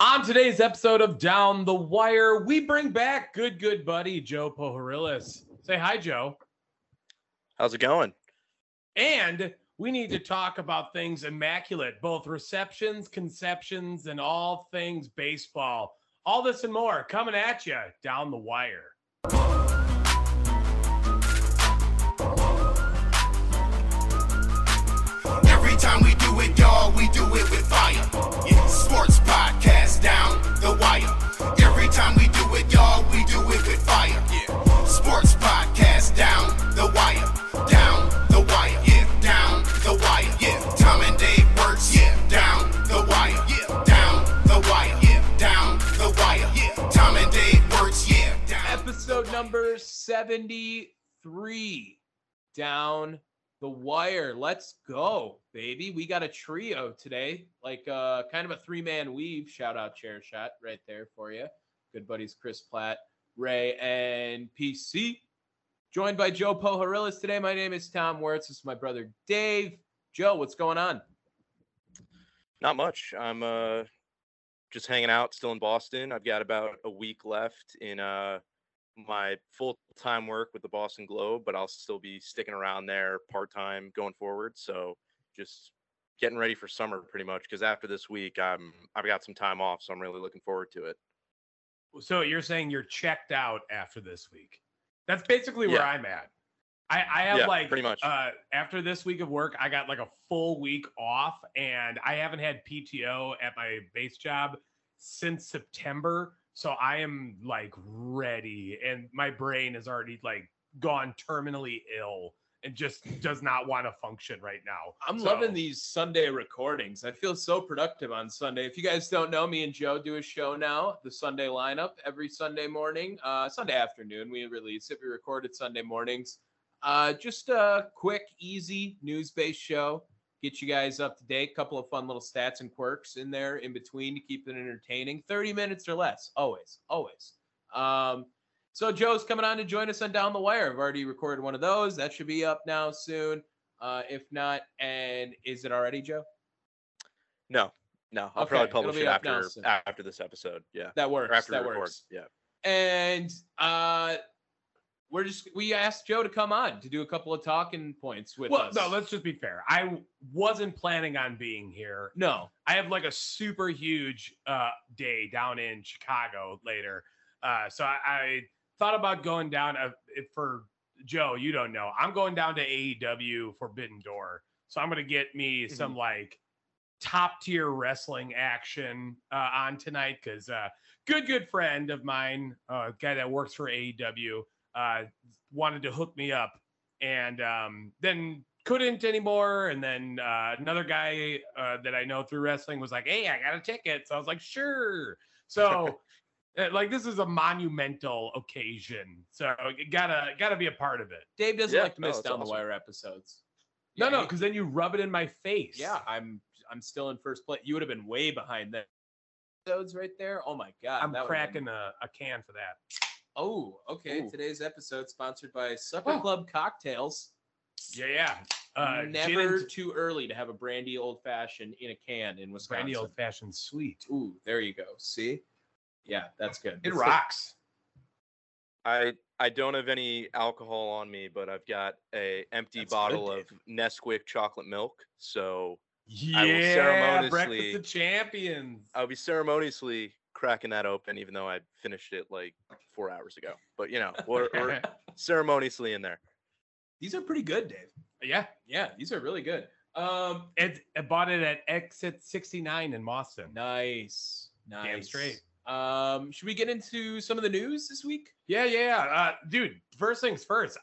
On today's episode of Down the Wire, we bring back good, good buddy Joe Pohoryles. Say hi, Joe. How's it going? And we need to talk about things immaculate, both receptions, conceptions, and all things baseball. All this and more coming at you down the wire. Every time we do it, y'all, we do it with number 73 down the wire. Let's go, baby. We got a trio today, like uh kind of a three-man weave. Shout out Chairshot right there for you. Good buddies Chris Platt, Ray, and PC. Joined by Joe Pohoryles today. My name is Tom Wertz. This is my brother Dave. Joe, what's going on? Not much. I'm uh just hanging out still in Boston. I've got about a week left in uh my full-time work with the Boston Globe, but I'll still be sticking around there part-time going forward. So just getting ready for summer pretty much because after this week I'm I've got some time off, so I'm really looking forward to it. So you're saying you're checked out after this week? That's basically where Yeah. I'm at. I, I have Yeah, like pretty much. uh after this week of work, I got like a full week off and I haven't had PTO at my base job since September. So I am like ready and my brain is already like gone terminally ill and just does not want to function right now. I'm So- loving these Sunday recordings. I feel so productive on Sunday. If you guys don't know, me and Joe do a show now, the Sunday lineup, every Sunday morning, uh, Sunday afternoon. We release it. We record it Sunday mornings. Uh, just a quick, easy news-based show. Get you guys up to date. A couple of fun little stats and quirks in there in between to keep it entertaining. 30 minutes or less, always, always. Um, so Joe's coming on to join us on Down the Wire. I've already recorded one of those. That should be up now soon. Uh, if not, and is it already, Joe? No, no, I'll Okay, probably publish it after after this episode. Yeah. That works. Or after that record. works. Yeah. And uh, we're just we asked Joe to come on to do a couple of talking points with Well, us. no, let's just be fair. I wasn't planning on being here. no. I have like a super huge uh, day down in Chicago later. Uh, so I, I thought about going down uh, for Joe. You don't know. I'm going down to AEW Forbidden Door. So I'm gonna get me Mm-hmm. some like top tier wrestling action uh, on tonight because uh, good good friend of mine, uh, guy that works for AEW, uh, wanted to hook me up, and um, then couldn't anymore. And then uh, another guy uh, that I know through wrestling was like, "Hey, I got a ticket." So I was like, "Sure." So. uh, Like this is a monumental occasion, so you gotta gotta be a part of it. Dave doesn't Yeah, like to miss that's down the wire episodes. No, Yeah, no, because then you rub it in my face. yeah, I'm I'm still in first place. You would have been way behind that episodes right there. Oh my god, I'm that would've been- cracking a, a can for that. Oh, okay. Ooh. Today's episode sponsored by Supper Oh. Club Cocktails. Yeah, yeah. Uh, Never and too early to have a brandy old fashioned in a can in Wisconsin. brandy old fashioned sweet. Ooh, there you go. See? Yeah, that's good. It It's the- rocks. I I don't have any alcohol on me, but I've got a empty That's good, bottle of Dave. Nesquik chocolate milk. So I will ceremoniously, breakfast ceremoniously- of champions. I'll be ceremoniously cracking that open, even though I finished it like four hours ago. But you know, we're, we're ceremoniously in there. These are pretty good, Dave. yeah, Yeah, these are really good. Um, it, I bought it at Exit 69 in Boston. nice, nice. Damn straight. Um, should we get into some of the news this week? Yeah, yeah. Uh, dude, first things first.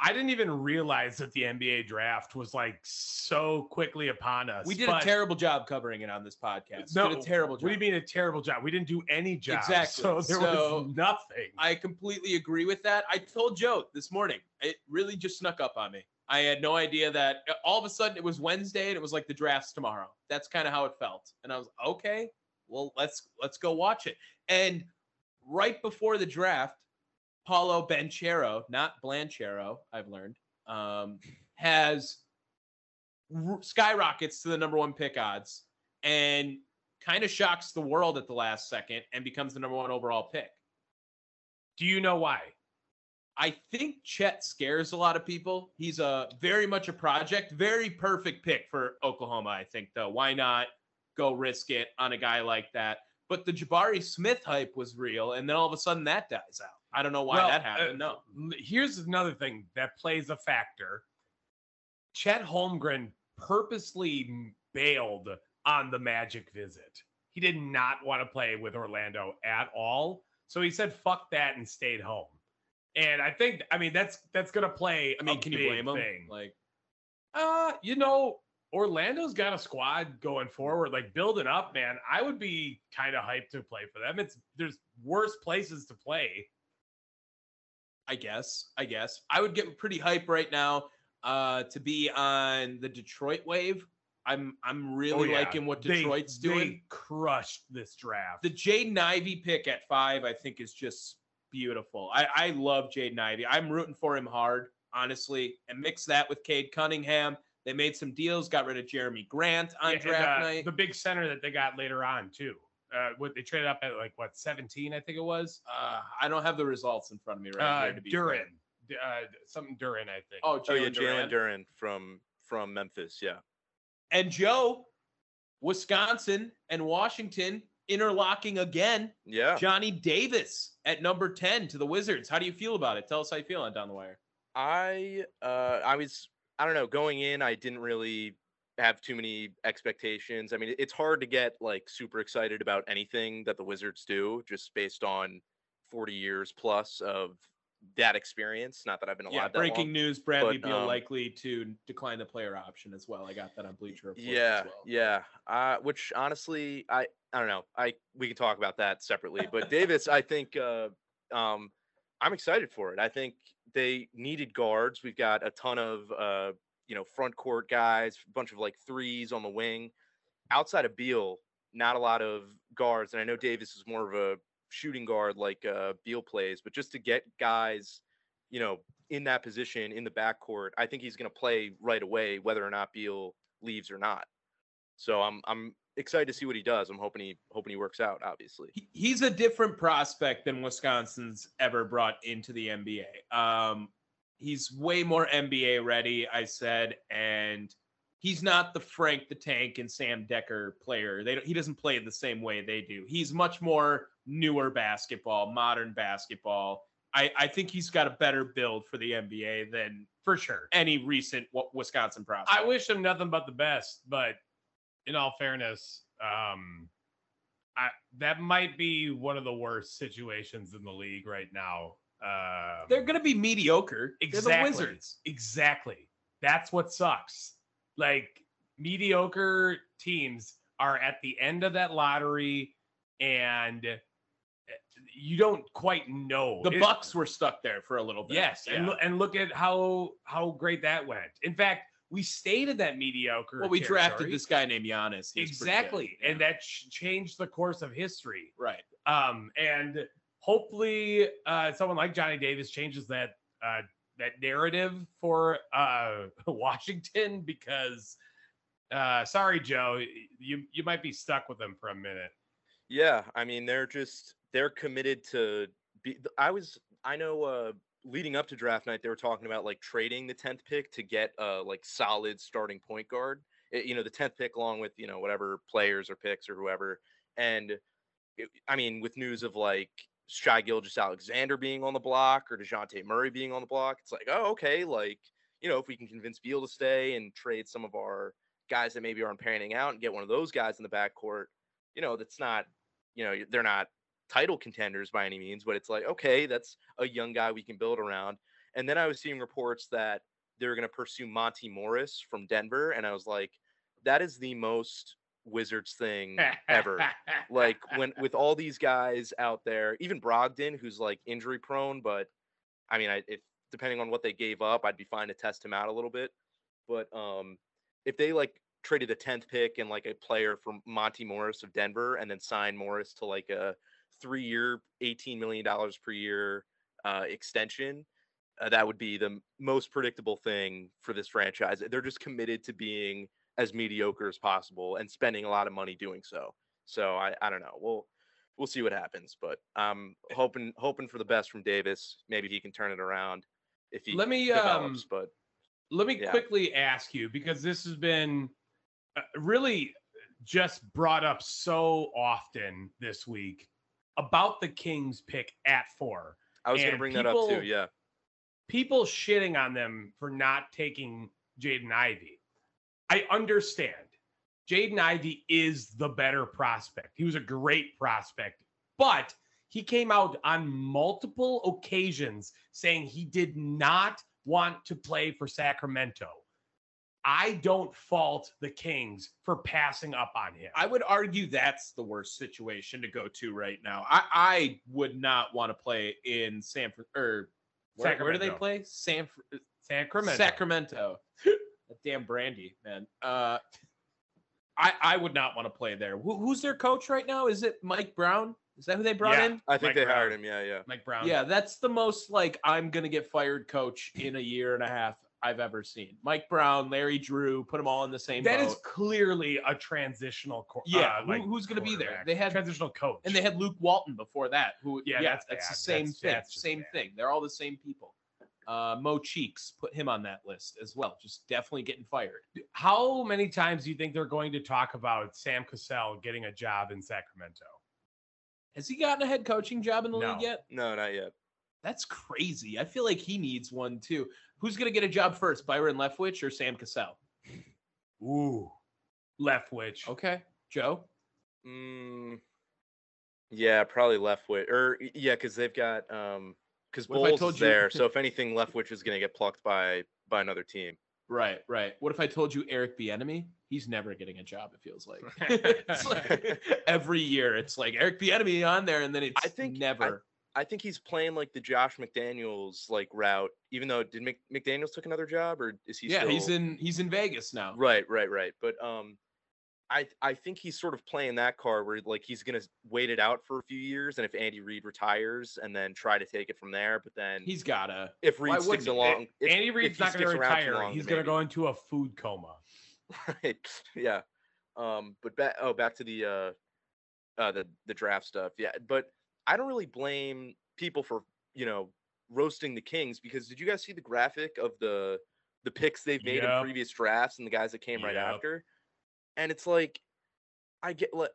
I didn't even realize that the NBA draft was like so quickly upon us. We did a terrible job covering it on this podcast. No, did a terrible job. What do you mean a terrible job? We didn't do any job. Exactly. So there So, was nothing. I completely agree with that. I told Joe this morning. It really just snuck up on me. I had no idea that uh, all of a sudden it was Wednesday and it was like the draft's tomorrow. That's kind of how it felt. And I was okay. Well, let's let's go watch it. And right before the draft, Paolo Banchero, not Blanchero, I've learned, um, has r- skyrockets to the number one pick odds. And kind of shocks the world at the last second and becomes the number one overall pick. Do you know why? I think Chet scares a lot of people. He's a very much a project, very perfect pick for Oklahoma, I think, though. Why not go risk it on a guy like that? But the Jabari Smith hype was real, and then all of a sudden that dies out. I don't know why Well, that happened. uh, no. Here's another thing that plays a factor. Chet Holmgren purposely bailed on the Magic visit. He did not want to play with Orlando at all. So he said, fuck that, and stayed home. And I think, I mean, that's that's gonna play. I mean, can you blame him? Like, Uh, you know, Orlando's got a squad going forward, like building up, man. I would be kind of hyped to play for them. It's there's worse places to play. I guess, I guess I would get pretty hype right now uh, to be on the Detroit wave. I'm I'm really Oh, yeah. liking what They- Detroit's they doing. crushed this draft. The Jaden Ivey pick at five, I think, is just beautiful. I, I love Jaden Ivey. I'm rooting for him hard, honestly. And mix that with Cade Cunningham. They made some deals, got rid of Jerami Grant on Yeah, and, draft uh, night. The big center that they got later on too. Uh, what they traded up at like what 17, I think it was. Uh, I don't have the results in front of me right uh, here. To be Duren, uh, something Duren, I think. Oh, Oh yeah, Jalen Jalen Duren. Duren from from Memphis. Yeah. And Joe, Wisconsin and Washington interlocking again. Yeah. Johnny Davis at number 10 to the Wizards. How do you feel about it? Tell us how you feel on down the wire. I uh I was I don't know going in I didn't really have too many expectations. I mean it's hard to get like super excited about anything that the Wizards do just based on 40 years plus of that experience. Not that I've been allowed Yeah, breaking long. news: Bradley but, Beal um, likely to decline the player option as well. I got that on Bleacher Report. Yeah, as well. yeah. Uh, which honestly, I I don't know. I we can talk about that separately. But Davis, I think uh, um, I'm excited for it. I think they needed guards. We've got a ton of uh, you know front court guys, a bunch of like threes on the wing. Outside of Beal, not a lot of guards. And I know Davis is more of a shooting guard like uh, Beal plays, but just to get guys, you know, in that position in the backcourt, I think he's going to play right away, whether or not Beal leaves or not. So I'm I'm excited to see what he does. I'm hoping he hoping he works out. Obviously, He's a different prospect than Wisconsin's ever brought into the NBA. Um, he's way more NBA ready, I said, and he's not the Frank the Tank and Sam Dekker player. They don't, he doesn't play the same way they do. He's much more newer basketball, modern basketball. I, I think he's got a better build for the NBA than for sure. any recent Wisconsin prospect. I wish him nothing but the best, but in all fairness, um, I, that might be one of the worst situations in the league right now. Um, They're going to be mediocre. They're the Wizards. Exactly. That's what sucks. Like mediocre teams are at the end of that lottery and eh, you don't quite know. The It- Bucks were stuck there for a little bit. Yes, and, Yeah. loo- and look at how how great that went. In fact, we stayed in that mediocre. Well, we drafted this guy named Giannis. He was pretty exactly, and Yeah. that ch- changed the course of history. right. Um, and hopefully, uh, someone like Johnny Davis changes that uh, that narrative for uh, Washington because, uh, sorry, Joe, you you might be stuck with them for a minute. yeah. I mean, they're just they're committed to be. I was I know uh, leading up to draft night they were talking about like trading the tenth pick to get uh like solid starting point guard. It- you know, the tenth pick along with you know whatever players or picks or whoever. And it, I mean, with news of like Shai Gilgeous-Alexander being on the block or Dejounte Murray being on the block, it's like, oh, okay, like, you know, if we can convince Beal to stay and trade some of our guys that maybe aren't panning out and get one of those guys in the backcourt, you know, that's not, you know, they're not title contenders by any means, but it's like, okay, that's a young guy we can build around. And then I was seeing reports that they're going to pursue Monte Morris from Denver. And I was like, that is the most Wizards thing ever like when with all these guys out there, even Brogdon, who's like injury prone, but I mean, I, if depending on what they gave up, I'd be fine to test him out a little bit. But um, if they like traded the tenth pick and like a player from Monte Morris of Denver, and then signed Morris to like a three-year, eighteen million dollars per year uh, extension, uh, that would be the m- most predictable thing for this franchise. They're just committed to being as mediocre as possible and spending a lot of money doing so. So I I don't know. We'll we'll see what happens, but I'm hoping hoping for the best from Davis. Maybe he can turn it around if he Let me, um, but Let me Yeah. quickly ask you because this has been uh, really just brought up so often this week about the Kings pick at four. I was gonna and bring that up too. Yeah. People shitting on them for not taking Jaden Ivey. I understand. Jaden Ivey is the better prospect. He was a great prospect, but he came out on multiple occasions saying he did not want to play for Sacramento. I don't fault the Kings for passing up on him. I would argue that's the worst situation to go to right now. I, I would not want to play in San or where, where do they play? San Sacramento. Sacramento. That damn Brandy, man. Uh, I I would not want to play there. Who, who's their coach right now? Is it Mike Brown? Is that who they brought Yeah. in? I think Mike they Brown. hired him. Yeah, yeah. Mike Brown. Yeah, that's the most like I'm gonna get fired coach in a year and a half I've ever seen. Mike Brown, Larry Drew, put them all in the same That boat. is clearly a transitional. Co- Yeah, uh, who- like who's gonna be there? They had- transitional coach, and they had Luke Walton before that. Who? Yeah, Yeah, that's that's, the same That's- thing. that's same bad. thing. They're all the same people. Uh, Mo Cheeks, put him on that list as well. Just definitely getting fired. How many times do you think they're going to talk about Sam Cassell getting a job in Sacramento? Has he gotten a head coaching job in the No. league yet? No, not yet. That's crazy. I feel like he needs one too. Who's gonna get a job first, Byron Leftwich or Sam Cassell? Ooh, Leftwich. Okay, Joe. Mm, yeah, probably Leftwich or yeah, because they've got um because What if Bowles told is you- there. So if anything, Leftwich is gonna get plucked by by another team. Right, right. What if I told you Eric Bieniemy? He's never getting a job. It feels like, It's like every year. It's like Eric Bieniemy on there, and then it's I think- I- never. I think he's playing like the Josh McDaniels like route. Even though did Mc, McDaniels took another job or is he? yeah, still... he's in he's in Vegas now. Right, right, right. But um, I I think he's sort of playing that card where like he's gonna wait it out for a few years, and if Andy Reid retires, and then try to take it from there. But then He's gotta. if Reid sticks along, if, Andy Reid's not going to sticks around too retire. long, He's going to maybe. go into a food coma. right yeah um but back oh back to the uh uh the the draft stuff yeah but i don't really blame people for you know roasting the kings because did you guys see the graphic of the the picks they've made Yep. in previous drafts and the guys that came right after and it's like i get like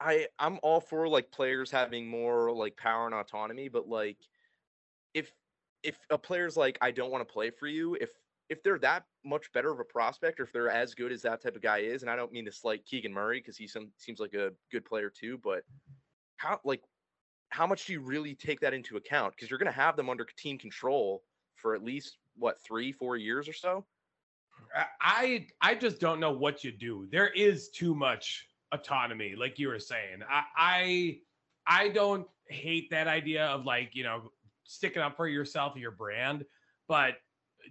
i i'm all for like players having more like power and autonomy but like if if a player's like i don't want to play for you if if they're that much better of a prospect or if they're as good as that type of guy is and i don't mean to slight keegan murray because he some, seems like a good player too but how like how much do you really take that into account? Because you're going to have them under team control for at least what three four years or so I I just don't know what you do. There is too much autonomy, like you were saying. I I I don't hate that idea of like you know sticking up for yourself, and your brand, but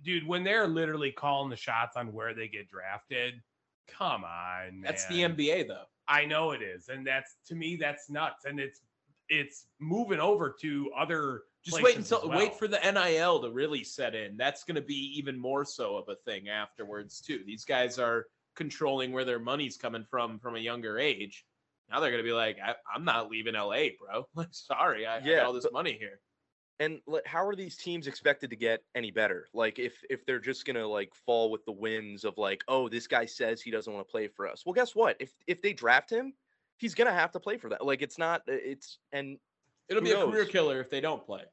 dude, when they're literally calling the shots on where they get drafted, come on, That's the man. NBA though. I know it is, and that's to me that's nuts, and it's it's moving over to other. Just wait until as wait for the NIL to really set in. That's going to be even more so of a thing afterwards too. These guys are controlling where their money's coming from from a younger age. Now they're going to be like, I, I'm not leaving LA, bro. Like, sorry, I, I Yeah, got all this but- money here. and how are these teams expected to get any better like if if they're just gonna like fall with the winds of like oh this guy says he doesn't want to play for us well guess what if if they draft him he's gonna have to play for that like it's not uh, it's and It'll who be a career killer if they don't play.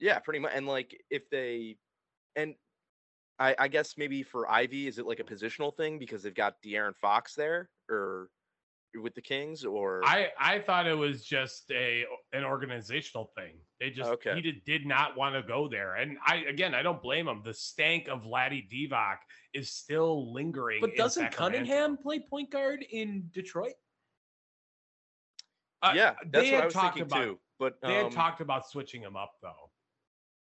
yeah pretty much and like if they and i i guess maybe for Ivey is it like a positional thing because they've got De'Aaron fox there or with the kings or I I thought it was just a an organizational thing. They just Okay. he did, did not want to go there, and I again I don't blame him. The stank of Vlade Divac is still lingering. But doesn't Sacramento. Cunningham play point guard in Detroit? Uh, yeah they that's what had i was talked thinking about, too but They had um, talked about switching him up though,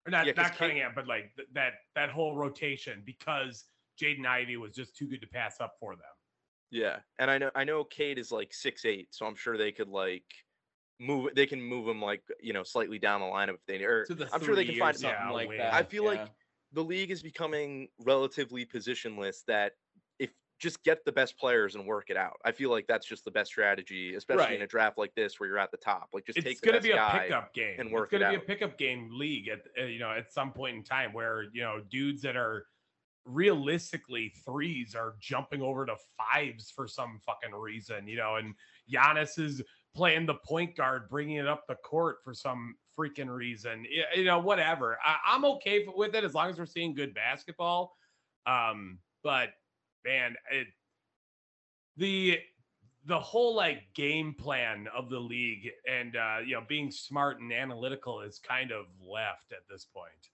or not Yeah, not Cade- Cunningham, but like th- that that whole rotation because Jaden Ivey was just too good to pass up for them. Yeah, and I know I know Cade is like six eight, so I'm sure they could like move. They can move him like you know slightly down the lineup if they or To the I'm sure they can find something Yeah, like that. I feel like the league is becoming relatively positionless. That just get the best players and work it out. I feel like that's just the best strategy, especially in a draft like this where you're at the top. Like just it's take the going to be a pickup game. and it's work going it to be a pickup game league at uh, you know at some point in time where you know dudes that are realistically threes are jumping over to fives for some fucking reason, you know, and Giannis is playing the point guard, bringing it up the court for some freaking reason, you know, whatever. I, I'm okay with it as long as we're seeing good basketball. Um, but man, it the the whole like game plan of the league and uh you know being smart and analytical is kind of left at this point.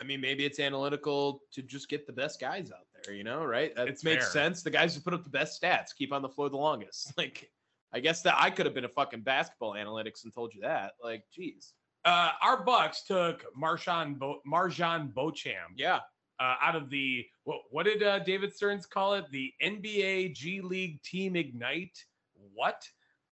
I mean, maybe it's analytical to just get the best guys out there, you know, right? That It's makes fair. sense. The guys who put up the best stats keep on the floor the longest. Like, I guess that I could have been a fucking basketball analytics and told you that. Like, geez. Uh our Bucks took Marshawn Bo- MarJon Beauchamp Yeah. Uh, out of the what, what did uh, David Stearns call it? The NBA G League Team Ignite. What?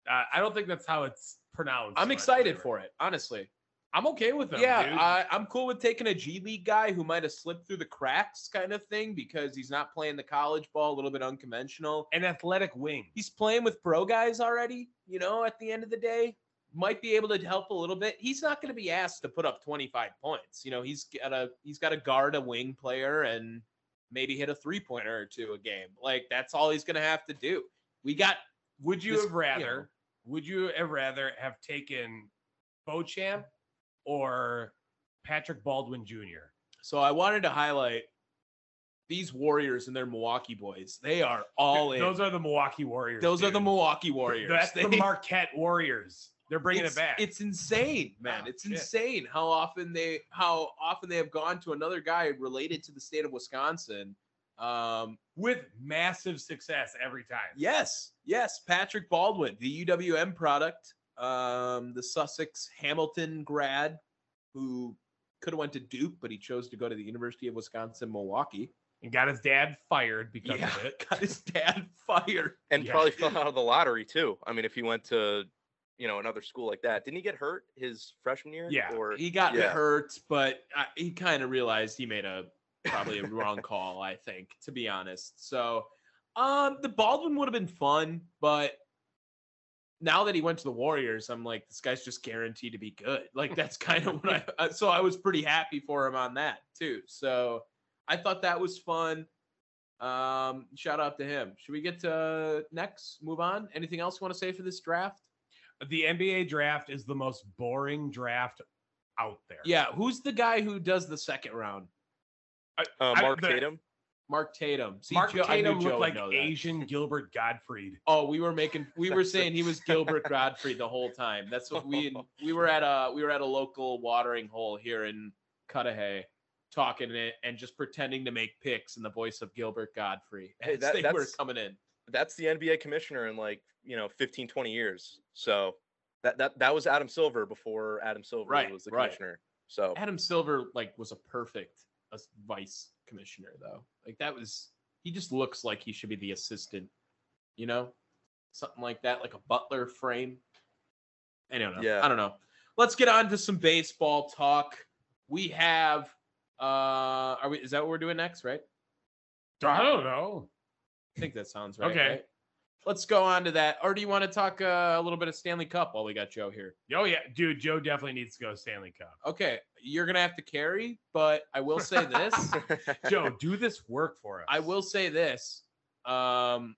Uh, I don't think that's how it's pronounced. I'm excited for it, honestly. I'm okay with them. yeah. I, I'm cool with taking a G League guy who might have slipped through the cracks kind of thing because he's not playing the college ball, a little bit unconventional. an athletic wing. He's playing with pro guys already, you know, at the end of the day. Might be able to help a little bit. He's not going to be asked to put up 25 points. You know, he's got a he's got to guard a wing player and maybe hit a three pointer or two a game. Like that's all he's going to have to do. We got Would you This- have you rather? know. Would you have rather have taken Beauchamp or Patrick Baldwin Jr.? so I wanted to highlight these Warriors and their Milwaukee boys. They are all in. Those are the Milwaukee Warriors. Those are the. Milwaukee Warriors. That's the Marquette Warriors. They're bringing it's, it back. It's insane, man. Oh, it's shit. insane how often they how often they have gone to another guy related to the state of Wisconsin. Um, with massive success every time. yes, yes, Patrick Baldwin, the UWM product, um, the Sussex Hamilton grad, who could have went to Duke, but he chose to go to the University of Wisconsin Milwaukee. And got his dad fired because yeah, of it. got his dad fired. and Yeah. probably fell out of the lottery too. I mean, if he went to, you know, another school like that, didn't he get hurt his freshman year? Yeah, Or He got Yeah. hurt, but I, he kind of realized he made a probably a wrong call. I think, to be honest. So, um, the Baldwin would have been fun, but now that he went to the Warriors, I'm like, this guy's just guaranteed to be good. Like that's kind of what I. uh, So I was pretty happy for him on that too. So I thought that was fun. Um, shout out to him. Should we get to next? Move on. Anything else you want to say for this draft? The NBA draft is the most boring draft out there. Yeah, who's the guy who does the second round? uh, I- Mark the- Tatum. Mark Tatum. See, Mark Joe- Tatum Joe looked would like. Asian Gilbert Gottfried. Oh, we were making we were saying he was Gilbert Gottfried the whole time. That's what we we were at a we were at a local watering hole here in Cudahy talking it and just pretending to make picks in the voice of Gilbert Gottfried Hey, as that- they were coming in. That's the NBA commissioner in like you know 15, 20 years. So that that that was Adam Silver before Adam Silver Right, was the right. commissioner. So Adam Silver like was a perfect as vice commissioner though. Like that was he just looks like he should be the assistant, you know? Something like that, like a butler frame. I don't know. Yeah. I don't know. Let's get on to some baseball talk. We have uh are we is that what we're doing next, right? I don't know. I think that sounds right. Okay. right? Let's go on to that. Or do you want to talk uh, a little bit of Stanley Cup while we got Joe here? Oh yeah, dude, Joe definitely needs to go Stanley Cup. Okay, you're gonna have to carry, but I will say this. Joe, do this work for us. I will say this. Um,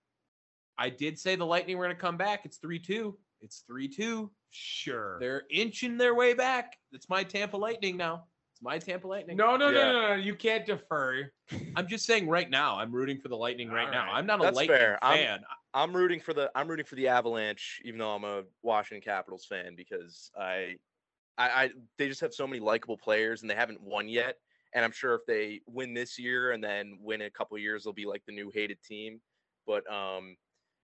I did say the Lightning were going to come back. It's 3 2. It's 3 2. Sure. They're inching their way back. It's my Tampa Lightning now. It's my Tampa Lightning. No, no, Yeah. no, no, no. You can't defer. I'm just saying right now, I'm rooting for the Lightning right All now. right. I'm not a That's Lightning fair. I'm- fan. I'm rooting for the I'm rooting for the Avalanche, even though I'm a Washington Capitals fan, because I, I, I they just have so many likable players and they haven't won yet. And I'm sure if they win this year and then win in a couple of years, they'll be like the new hated team. But um,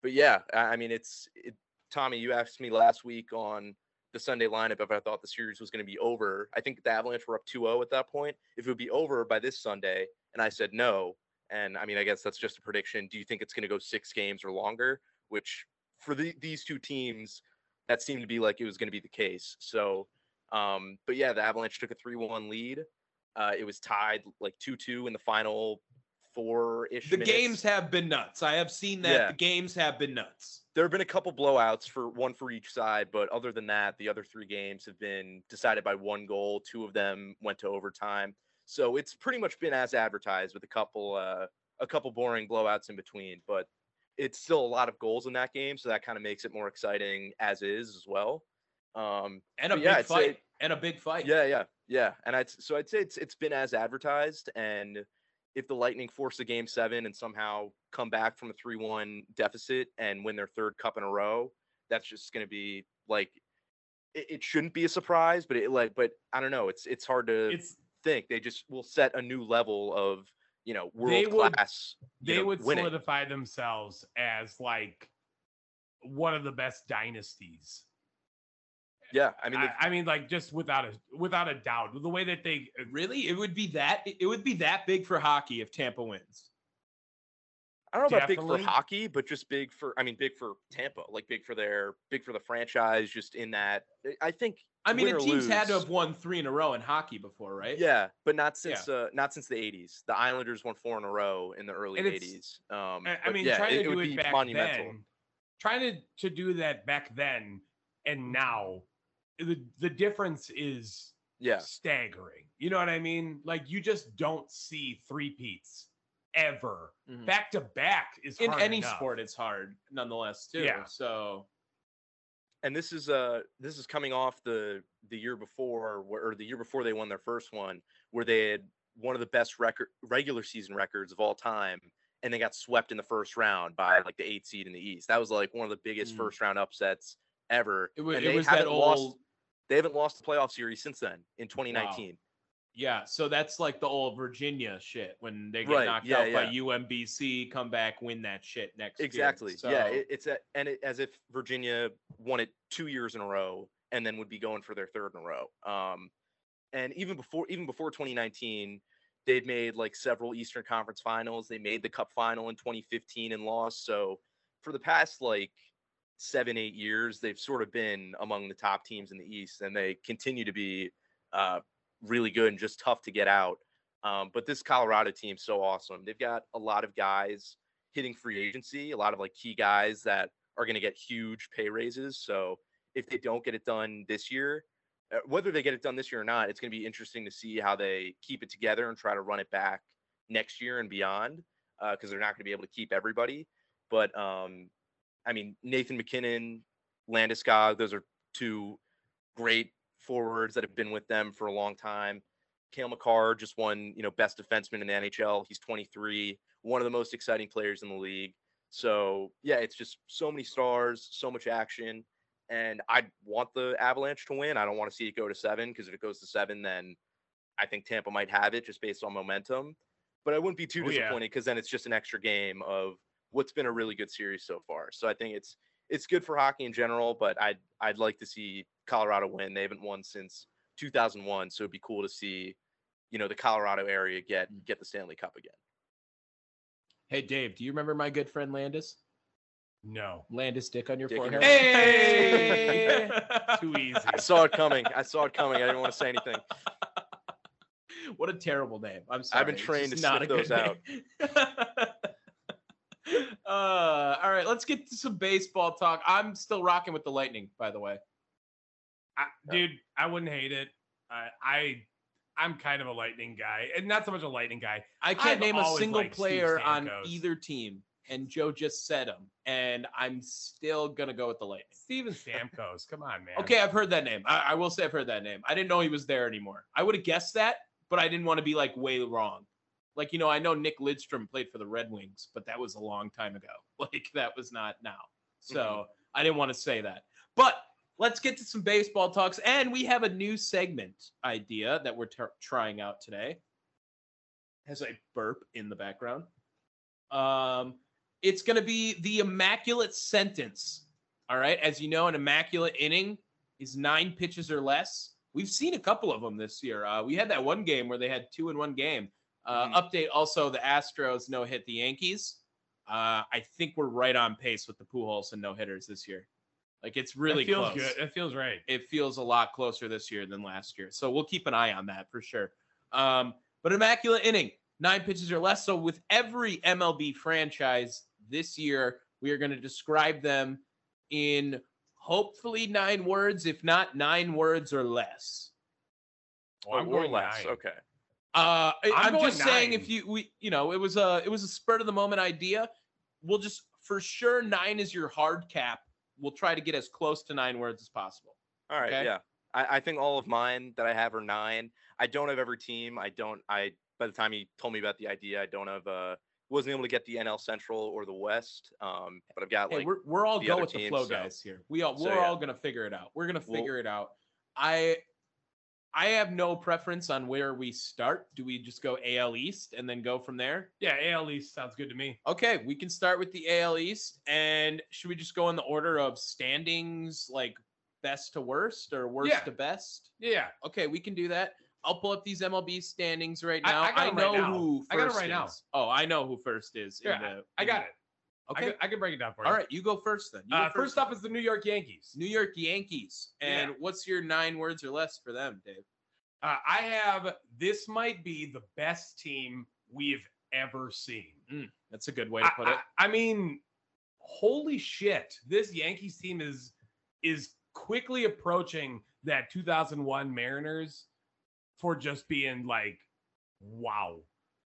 but yeah, I, I mean it's it, Tommy. You asked me last week on the Sunday lineup if I thought the series was going to be over. I think the Avalanche were up 2-0 at that point. If it would be over by this Sunday, and I said no, and I mean, I guess that's just a prediction. Do you think it's going to go six games or longer? Which for the, these two teams, that seemed to be like it was going to be the case. So, um, but yeah, the Avalanche took a 3 1 lead. Uh, it was tied like 2 2 in the final four ish. The games have been nuts. I have seen that. Yeah. The games have been nuts. there have been a couple blowouts for one for each side, but other than that, the other three games have been decided by one goal. Two of them went to overtime, so it's pretty much been as advertised, with a couple uh, a couple boring blowouts in between. But it's still a lot of goals in that game, so that kind of makes it more exciting as is as well. Um, And a big yeah, I'd say- fight. and a big fight. yeah, yeah, yeah. And I'd so I'd say it's it's been as advertised. And if the Lightning force a game seven and somehow come back from a three one deficit and win their third cup in a row, that's just gonna be like it, it shouldn't be a surprise, but it like but I don't know. It's it's hard to It's think. They just will set a new level of you know They world would- class. they know, would winning. solidify themselves as like one of the best dynasties. Yeah, I mean, I, I mean, like just without a without a doubt, the way that they Really? It would be that it it would be that big for hockey if Tampa wins. I don't know about big for hockey, but just big for I mean big for Tampa, like big for their big for the franchise. Just in that, I- I think. I mean, win the or teams had to have won three in a row in hockey before, right? Yeah, but not Yeah. since uh, not since the '80s. The Islanders won four in a row in the early And '80s. Um, I, I mean, yeah, trying it, to it do would it be back monumental. then, trying to, to do that back then and now, the the difference is Yeah, staggering. You know what I mean? Like you just don't see three peats ever Mhm. back to back is In any enough. sport, it's hard nonetheless, too. Yeah. So and this is uh this is coming off the the year before where, or the year before they won their first one, where they had one of the best record regular season records of all time, and they got swept in the first round by like the eight seed in the East. That was like one of the biggest Mm. first round upsets ever. it was it was that old lost. They haven't lost the playoff series since then in 2019. Yeah, so that's like the old Virginia shit when they get Right, knocked yeah, out by. UMBC, come back, win that shit next year. Exactly. Yeah. It, it's a, and it, as if Virginia won it two years in a row and then would be going for their third in a row. Um, and even before even before 2019, they'd made like several Eastern Conference Finals. They made the Cup final in 2015 and lost. So for the past like seven eight years, they've sort of been among the top teams in the East, and they continue to be uh, really good and just tough to get out. Um, but this Colorado team's so awesome. They've got a lot of guys hitting free agency, a lot of like key guys that are going to get huge pay raises. So if they don't get it done this year, uh, whether they get it done this year or not, it's going to be interesting to see how they keep it together and try to run it back next year and beyond Uh, because they're not going to be able to keep everybody. But um, I mean, Nathan MacKinnon, Landeskog, those are two great forwards that have been with them for a long time. Cale Makar just won, you know, best defenseman in the NHL. He's 23, one of the most exciting players in the league. So yeah, it's just so many stars, so much action, and I want the Avalanche to win. I don't want to see it go to seven because if it goes to seven, then I think Tampa might have it just based on momentum. But I wouldn't be too Oh, yeah. disappointed because then it's just an extra game of what's been a really good series so far. So I think it's it's good for hockey in general, but I'd I'd like to see Colorado win. They haven't won since 2001, so it'd be cool to see, you know, the Colorado area get mm. get the Stanley Cup again. Hey Dave, do you remember my good friend Landis? No. Landis dick on your Dick forehead. Hey! Too easy. I saw it coming. I saw it coming. I didn't want to say anything. what a terrible name. I'm sorry. I've been trained to not sniff a those out. uh, all right, let's get to some baseball talk. I'm still rocking with the Lightning, by the way. I, dude, I wouldn't hate it. I, I I'm kind of a lightning guy, and not so much a lightning guy. I can't I've name a single player on either team, and Joe just said him, and I'm still gonna go with the Lightning. Steven Stamkos, come on, man. Okay, I've heard that name. I, I will say I've heard that name. I didn't know he was there anymore. I would have guessed that, but I didn't want to be like way wrong. Like you know, I know Nick Lidstrom played for the Red Wings, but that was a long time ago. Like that was not now. So I didn't want to say that. But let's get to some baseball talks, and we have a new segment idea that we're t- trying out today. Has a burp in the background. Um, it's going to be the immaculate sentence. All right. As you know, an immaculate inning is nine pitches or less. We've seen a couple of them this year. Uh, we had that one game where they had two in one game. Uh, Mhm. Update also the Astros no hit the Yankees. Uh, I think we're right on pace with the Pujols and no hitters this year. Like it's really it feels close good. It feels right. it feels a lot closer this year than last year. So we'll keep an eye on that for sure. Um, but immaculate inning, nine pitches or less. So with every MLB franchise this year, we are going to describe them in hopefully nine words, if not nine words or less. I'm or less. nine. Okay. Uh, I- going just saying if you we you know it was a it was a spur of the moment idea. We'll just for sure nine is your hard cap. We'll try to get as close to nine words as possible. All right. Okay. Yeah. I, I think all of mine that I have are nine. I don't have every team. I don't. I by the time he told me about the idea, I don't have. Uh, wasn't able to get the NL Central or the West. Um, but I've got Hey, like we're we're all go with the flow so- guys here. We all we're yeah. all gonna figure it out. We're gonna We'll- figure it out. I I have no preference on where we start. Do we just go AL East and then go from there? Yeah, AL East sounds good to me. Okay, we can start with the AL East. And should we just go in the order of standings, like best to worst or worst Yeah. to best? Yeah, Okay, we can do that. I'll pull up these MLB standings right I- now. I 'em right know now. who I got first right now. is. Oh, I know who first is. in Yeah, the- I got the- it. I Okay. can, I can break it down for you. All right, you go first then. Go Uh, first up is the New York Yankees. New York Yankees. And Yeah. what's your nine words or less for them, Dave? Uh, I have this might be the best team we've ever seen. That's a good way to I, put it. I- I mean, holy shit! This Yankees team is is quickly approaching that 2001 Mariners for just being like, wow.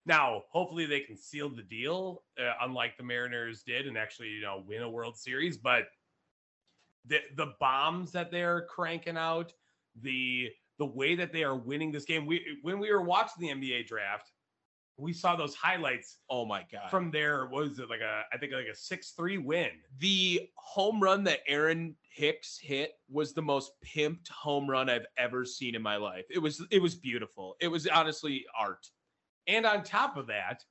Now, hopefully, they can seal the deal, uh, unlike the Mariners did, and actually, you know, win a World Series. But the the bombs that they're cranking out, the the way that they are winning this game. We when we were watching the NBA draft, we saw those highlights oh my god. from there, what was it like a I think like a six three win. the home run that Aaron Hicks hit was the most pimped home run I've ever seen in my life. It was it was beautiful. It was honestly art. And on top of that,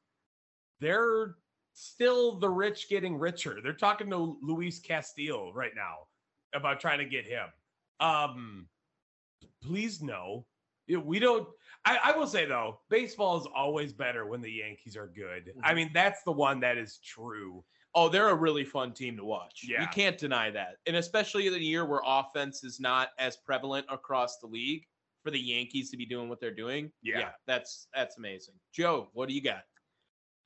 they're still the rich getting richer. They're talking to Luis Castillo right now about trying to get him. Um, please no, we don't. I, I will say though, baseball is always better when the Yankees are good. I Mhm. mean, that's the one that is true. Oh, they're a really fun team to watch. Yeah. You can't deny that. And especially in a year where offense is not as prevalent across the league, for the Yankees to be doing what they're doing. Yeah. that's that's amazing. Joe, what do you got?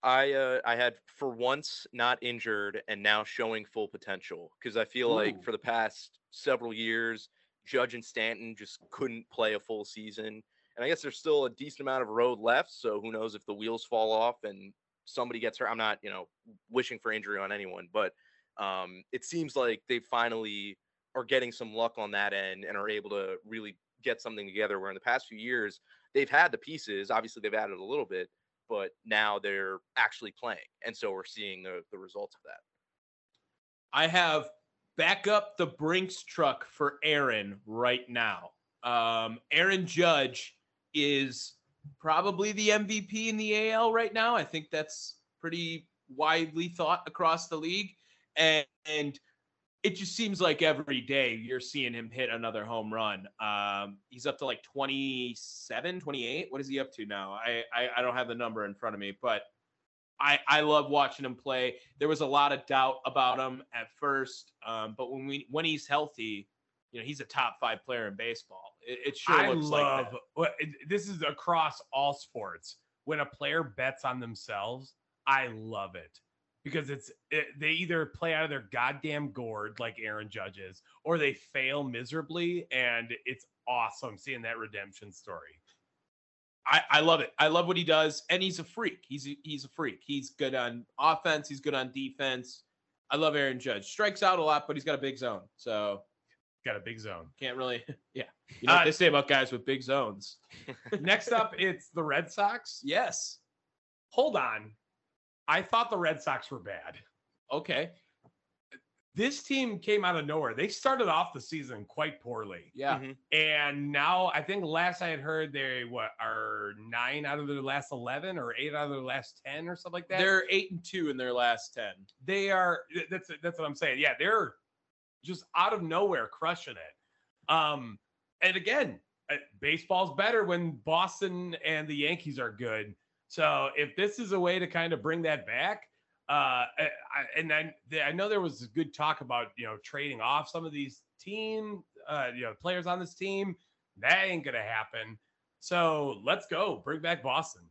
I uh, I had for once not injured and now showing full potential because I feel Ooh. like for the past several years, Judge and Stanton just couldn't play a full season, and I guess there's still a decent amount of road left. So who knows if the wheels fall off and somebody gets hurt? I'm not you know wishing for injury on anyone, but um, it seems like they finally are getting some luck on that end and are able to really get something together. Where in the past few years they've had the pieces, obviously they've added a little bit but now they're actually playing. And so we're seeing the, the results of that. I have back up the Brinks truck for Aaron right now. Um, Aaron Judge is probably the MVP in the AL right now. I think that's pretty widely thought across the league. And, and it just seems like every day you're seeing him hit another home run. Um, he's up to like 27, 28. What is he up to now? I, I, I don't have the number in front of me, but I, I love watching him play. There was a lot of doubt about him at first, um, but when we when he's healthy, you know, he's a top five player in baseball. It, it sure I looks like love that. this is across all sports. When a player bets on themselves, I love it because it's it, they either play out of their goddamn gourd like Aaron Judges, or they fail miserably, and it's awesome seeing that redemption story. I, I love it. I love what he does, and he's a freak. He's a, he's a freak. He's good on offense. He's good on defense. I love Aaron Judge. Strikes out a lot, but he's got a big zone, so Got a big zone. can't really. Yeah, you know what Uh, they say about guys with big zones. Next up, it's the Red Sox. Yes. Hold on, I thought the Red Sox were bad. Okay. This team came out of nowhere. They started off the season quite poorly. Yeah. Mhm. And now I think last I had heard they what are nine out of their last eleven or eight out of their last ten or something like that. They're eight and two in their last ten. they are that's that's what I'm saying. Yeah, they're just out of nowhere crushing it. Um, and again, uh, baseball's better when Boston and the Yankees are good. So if this is a way to kind of bring that back, uh, I, and I, I know there was good talk about you know trading off some of these team, uh, you know, players on this team. That ain't gonna happen. So let's go, bring back Boston.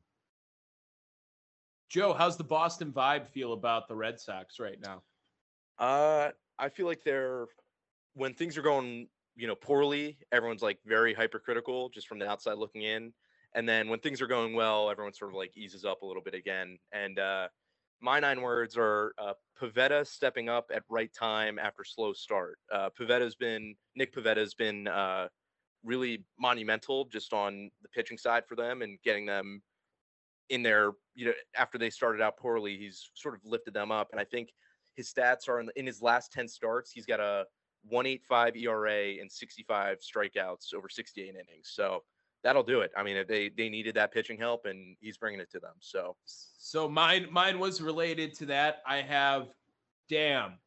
Joe, how's the Boston vibe feel about the Red Sox right now? Uh, I feel like they're when things are going, you know, poorly, everyone's like very hypercritical just from the outside looking in. And then when things are going well, everyone sort of like eases up a little bit again. And uh, my nine words are uh, Pivetta stepping up at right time after slow start. Uh, Pivetta's been Nick Pivetta's been uh, really monumental just on the pitching side for them and getting them in there. You know, after they started out poorly, he's sort of lifted them up. And I think his stats are in, in his last ten starts, he's got a 185 ERA and 65 strikeouts over 68 innings. So that'll do it. I mean, they they needed that pitching help, and he's bringing it to them. So, so mine mine was related to that. I have, damn,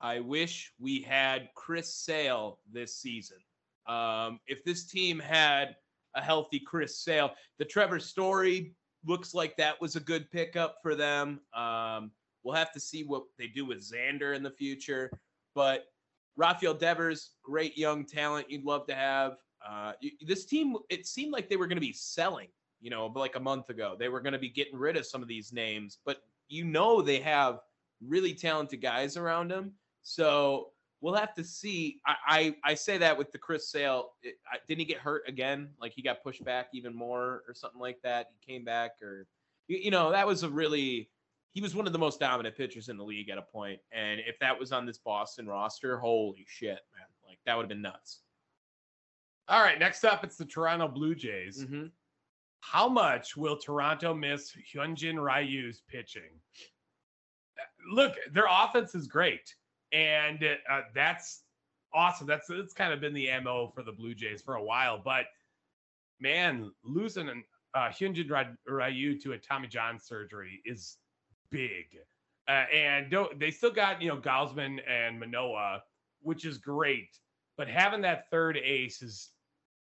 I wish we had Chris Sale this season. Um, if this team had a healthy Chris Sale, the Trevor Story looks like that was a good pickup for them. Um, we'll have to see what they do with Xander in the future, but Rafael Devers, great young talent you'd love to have. Uh, this team, it seemed like they were going to be selling, you know, like a month ago. They were going to be getting rid of some of these names, but you know they have really talented guys around them. So we'll have to see. I I, I say that with the Chris Sale. It, I, didn't he get hurt again? Like he got pushed back even more or something like that. He came back or you, you know that was a really he was one of the most dominant pitchers in the league at a point. And if that was on this Boston roster, holy shit, man. Like that would have been nuts. All right, next up, it's the Toronto Blue Jays. Mm-hmm. How much will Toronto miss Hyunjin Ryu's pitching? Look, their offense is great, and uh, that's awesome. That's it's kind of been the mo for the Blue Jays for a while. But man, losing uh, Hyunjin Ryu to a Tommy John surgery is big. Uh, and don't, they still got, you know, Gausman and Manoah, which is great. But having that third ace is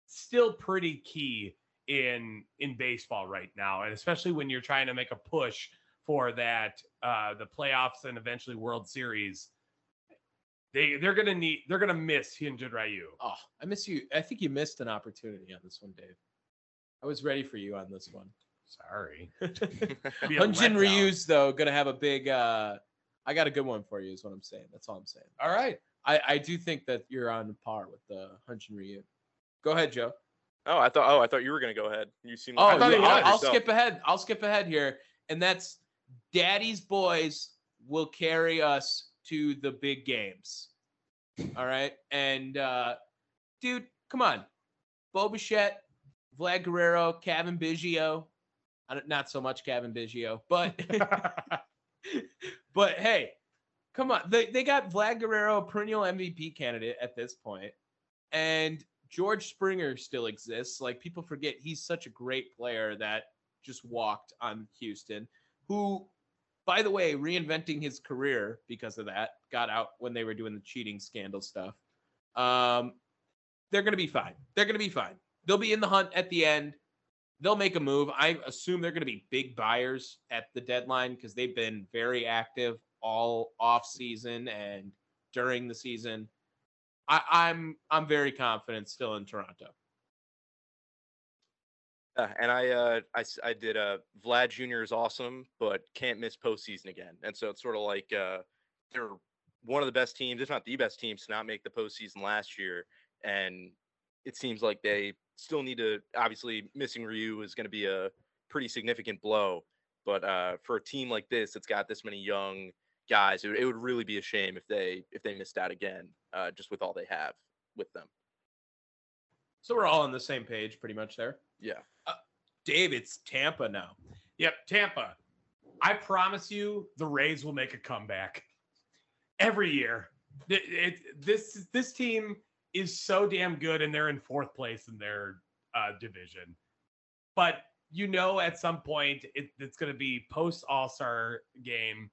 still pretty key in in baseball right now, and especially when you're trying to make a push for that uh, the playoffs and eventually World Series. They they're gonna need they're gonna miss Hyunjin Ryu. Oh, I miss you. I think you missed an opportunity on this one, Dave. I was ready for you on this one. Sorry. Hyunjin Ryu's though gonna have a big. uh I got a good one for you. Is what I'm saying. That's all I'm saying. All right. I I do think that you're on par with the Hyunjin Ryu. Go ahead, Joe. Oh, I thought. Oh, I thought you were gonna go ahead. You seem. Oh, Like, yeah, I'll, I'll skip ahead. I'll skip ahead here, and that's Daddy's boys will carry us to the big games. All right, and uh, dude, come on, Bo Bichette, Vlad Guerrero, Cavan Biggio. I don't, not so much Cavan Biggio, but but hey, come on. They, they got Vlad Guerrero, a perennial MVP candidate at this point, and George Springer still exists. Like people forget he's such a great player that just walked on Houston, who, by the way, reinventing his career because of that, got out when they were doing the cheating scandal stuff. Um, they're going to be fine. They're going to be fine. They'll be in the hunt at the end. They'll make a move. I assume they're going to be big buyers at the deadline because they've been very active all off season and during the season. I, I'm I'm very confident still in Toronto. Yeah, and I, uh, I, I did. Uh, Vlad Jr. is awesome, but can't miss postseason again. And so it's sort of like uh, they're one of the best teams, if not the best teams, to not make the postseason last year. And it seems like they still need to. Obviously, missing Ryu is going to be a pretty significant blow. But uh, for a team like this, that's got this many young guys, it, would- it would really be a shame if they if they missed out again, uh, just with all they have with them. So we're all on the same page pretty much there. Yeah. Dave, it's Tampa now. Yep, Tampa. I promise you, the Rays will make a comeback every year. It, it- this this team is so damn good, and they're in fourth place in their uh, division. But you know, at some point, it, it's going to be post All Star game,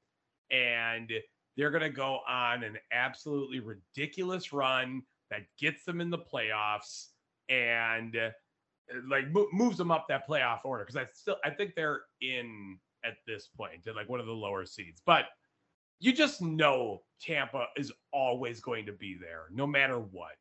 and they're going to go on an absolutely ridiculous run that gets them in the playoffs and uh, like mo- moves them up that playoff order because I still I think they're in at this point in like one of the lower seeds. But you just know Tampa is always going to be there no matter what.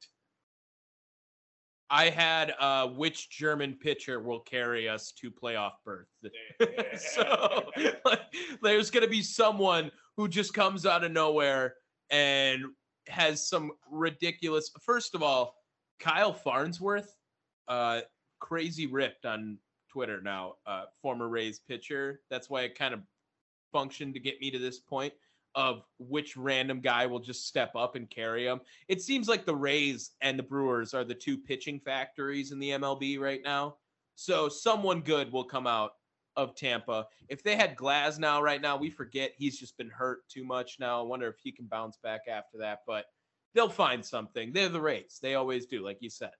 I had uh, which German pitcher will carry us to playoff berth. so like, there's going to be someone who just comes out of nowhere and has some ridiculous. First of all, Kyle Farnsworth, uh, crazy ripped on Twitter now, uh, former Rays pitcher. That's why it kind of functioned to get me to this point of which random guy will just step up and carry him. It seems like the Rays and the Brewers are the two pitching factories in the MLB right now. So someone good will come out of Tampa. If they had Glasnow right now, we forget he's just been hurt too much now. I wonder if he can bounce back after that, but they'll find something. They're the Rays. They always do, like you said.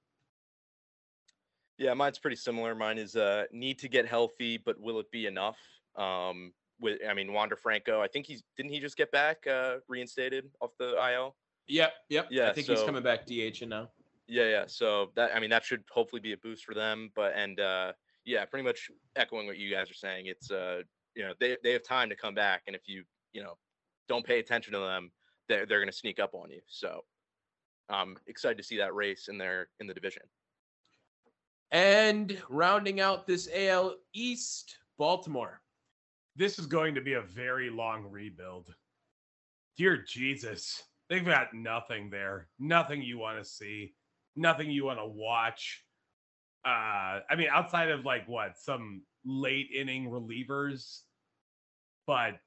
Yeah, mine's pretty similar. Mine is uh need to get healthy, but will it be enough? Um with I mean Wander Franco, I think he's didn't he just get back uh reinstated off the IL? Yep, yep. Yeah, I think he's coming back DH now. Yeah, yeah. So that I mean that should hopefully be a boost for them. But and uh yeah, pretty much echoing what you guys are saying. It's uh you know they they have time to come back, and if you you know don't pay attention to them, they're they're gonna sneak up on you. So I'm excited to see that race in their in the division. And rounding out this AL East, Baltimore. This is going to be a very long rebuild. Dear Jesus, they've got nothing there. Nothing you want to see. Nothing you want to watch. Uh, I mean, outside of like what some late inning relievers, but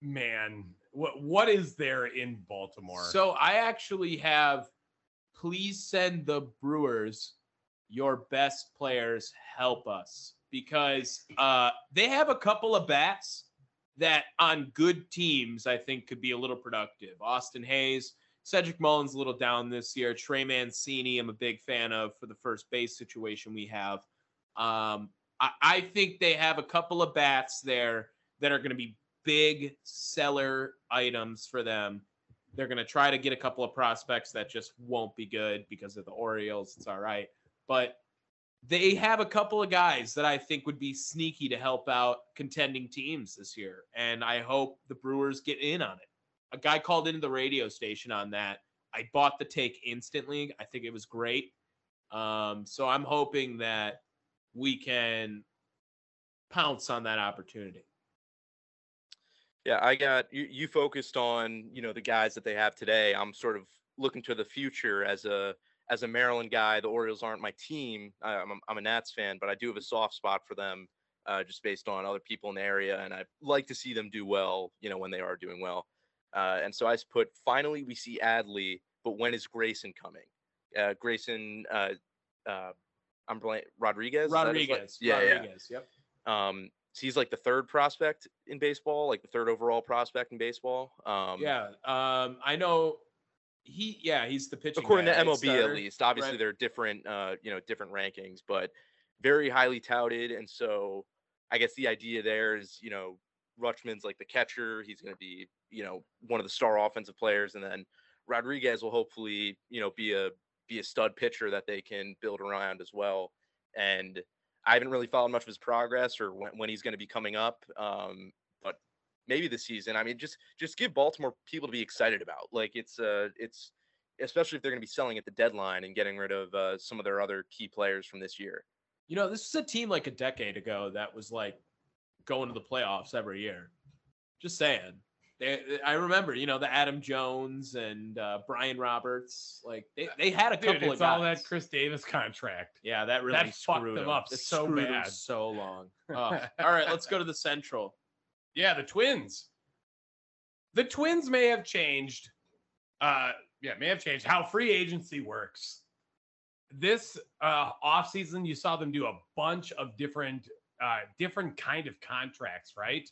man, what what is there in Baltimore? So I actually have please send the Brewers your best players help us because uh, they have a couple of bats that on good teams I think could be a little productive. Austin Hays, Cedric Mullins a little down this year. Trey Mancini, I'm a big fan of for the first base situation we have. Um, I, I think they have a couple of bats there that are going to be big seller items for them. They're going to try to get a couple of prospects that just won't be good because of the Orioles. It's all right. But they have a couple of guys that I think would be sneaky to help out contending teams this year. And I hope the Brewers get in on it. A guy called into the radio station on that. I bought the take instantly. I think it was great. Um, so I'm hoping that we can pounce on that opportunity. Yeah, I got you. You focused on you know the guys that they have today. I'm sort of looking to the future as a as a Maryland guy. The Orioles aren't my team. I'm I'm a Nats fan, but I do have a soft spot for them, uh, just based on other people in the area, and I like to see them do well. You know when they are doing well, uh, and so I just put finally we see Adley, but when is Grayson coming? Uh, Grayson, uh, uh, I'm blank. Rodriguez. Is that his Rodriguez. Yeah, yeah. Rodriguez. Yep. Um, so he's like the third prospect in baseball, like the third overall prospect in baseball. Um, yeah. Um, I know he. Yeah, he's the pitching. according guy, to? MLB Starter. at least. Obviously, Right. there are different, uh, you know, different rankings, but very highly touted. And so, I guess the idea there is, you know, Rutschman's like the catcher. He's going to be, you know, one of the star offensive players, and then Rodriguez will hopefully, you know, be a be a stud pitcher that they can build around as well. And I haven't really followed much of his progress or when, when he's going to be coming up. Um, but maybe this season. I mean, just just give Baltimore people to be excited about. Like it's uh it's especially if they're going to be selling at the deadline and getting rid of uh, some of their other key players from this year. You know, this is a team like a decade ago that was like going to the playoffs every year. Just saying. They, I remember, you know, the Adam Jones and uh, Brian Roberts. Like they, they had a couple Dude, couple it's of all guys. that Chris Davis contract. Yeah, that really That fucked screwed them him up It so bad. so long. All right, let's go to the Central. Yeah, the Twins. The Twins may have changed. Uh, yeah, may have changed how free agency works. This uh, offseason, you saw them do a bunch of different, uh, different kind of contracts, right?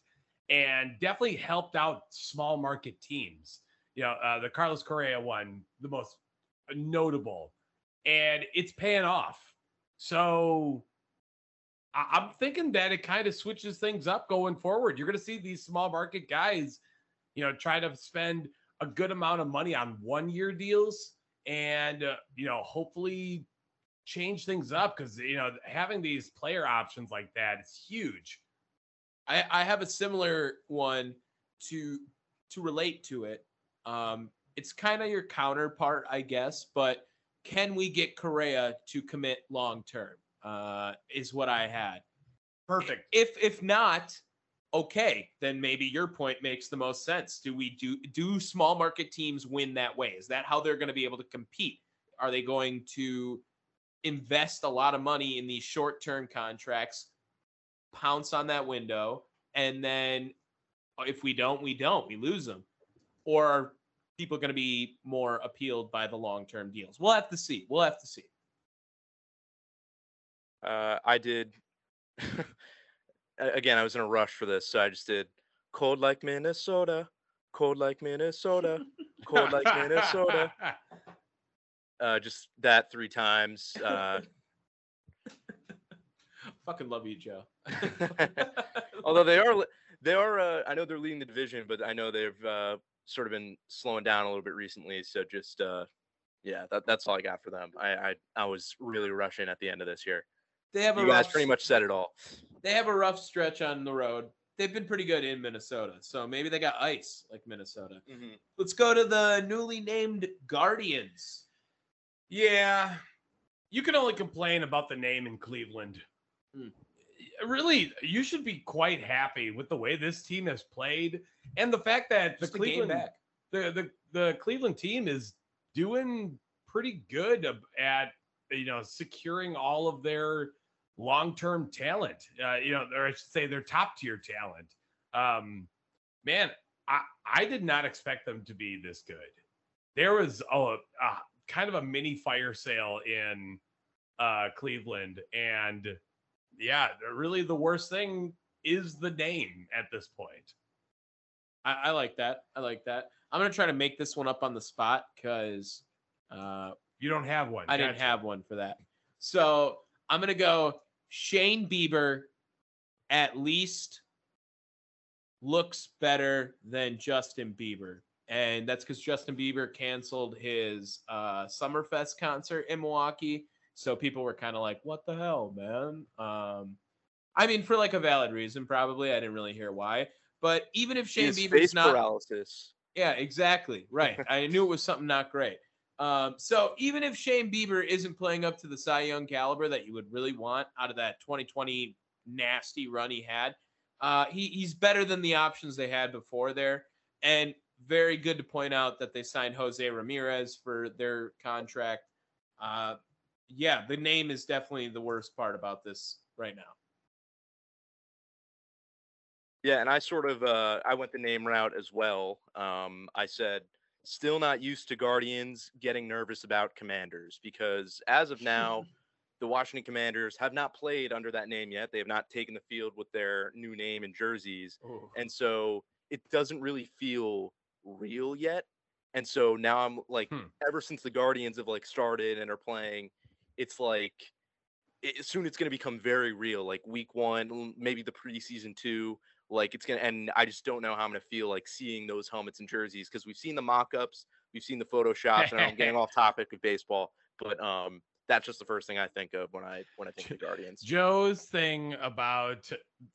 And definitely helped out small market teams. You know, uh, the Carlos Correa one, the most notable, and it's paying off. So I- I'm thinking that it kind of switches things up going forward. You're going to see these small market guys, you know, try to spend a good amount of money on one year deals and, uh, you know, hopefully change things up because, you know, having these player options like that is huge. I, I have a similar one to to relate to it. Um, it's kind of your counterpart, I guess, but can we get Correa to commit long term? Uh, is what I had. Perfect. If if not, okay, then maybe your point makes the most sense. Do we do do small market teams win that way? Is that how they're going to be able to compete? Are they going to invest a lot of money in these short term contracts, pounce on that window, and then if we don't, we don't, we lose them, or are people going to be more appealed by the long term deals? We'll have to see. We'll have to see. Uh, I did. Again, I was in a rush for this, so I just did cold like Minnesota, cold like Minnesota, cold like Minnesota. Uh, just that three times. Uh, Fucking love you, Joe. although they are, they are. Uh, I know they're leading the division, but I know they've uh, sort of been slowing down a little bit recently. So just, uh, yeah, that, that's all I got for them. I, I I was really rushing at the end of this year. they have a You guys rough pretty much said it all. they have a rough stretch on the road. They've been pretty good in Minnesota, so maybe they got ice like Minnesota. Let's go to the newly named Guardians. Yeah. You can only complain about the name in Cleveland. Hmm. Really, you should be quite happy with the way this team has played and the fact that the Just Cleveland the, the the Cleveland team is doing pretty good at you know securing all of their long-term talent. Uh, you know, or I should say their top tier talent. Um, man, I I did not expect them to be this good. There was a, a kind of a mini fire sale in uh, Cleveland, and yeah, really the worst thing is the name at this point. I, I like that. I like that. I'm gonna try to make this one up on the spot because uh, You don't have one. I didn't have one for that. So I'm gonna go Shane Bieber at least looks better than Justin Bieber. And that's because Justin Bieber canceled his uh, Summerfest concert in Milwaukee. So people were kind of like, what the hell, man? Um, I mean, for like a valid reason, probably. I didn't really hear why. But even if Shane Bieber's not paralysis. yeah, exactly. Right. I knew it was something not great. Um, so even if Shane Bieber isn't playing up to the Cy Young caliber that you would really want out of that 2020 nasty run he had, uh, he, he's better than the options they had before there. And very good to point out that they signed Jose Ramirez for their contract. Uh, yeah, the name is definitely the worst part about this right now. Yeah, and I sort of uh I went the name route as well. Um I said still not used to Guardians getting nervous about Commanders because as of now the Washington Commanders have not played under that name yet. They have not taken the field with their new name and jerseys. And so it doesn't really feel real yet. And so now I'm like Hmm. ever since the Guardians have like started and are playing, it's like it, soon it's going to become very real like week 1, maybe the preseason 2 like it's gonna and i just don't know how i'm gonna feel like seeing those helmets and jerseys because we've seen the mock-ups we've seen the photoshops and i'm getting off topic with baseball but um that's just the first thing i think of when i when i think of the guardians Joe's thing about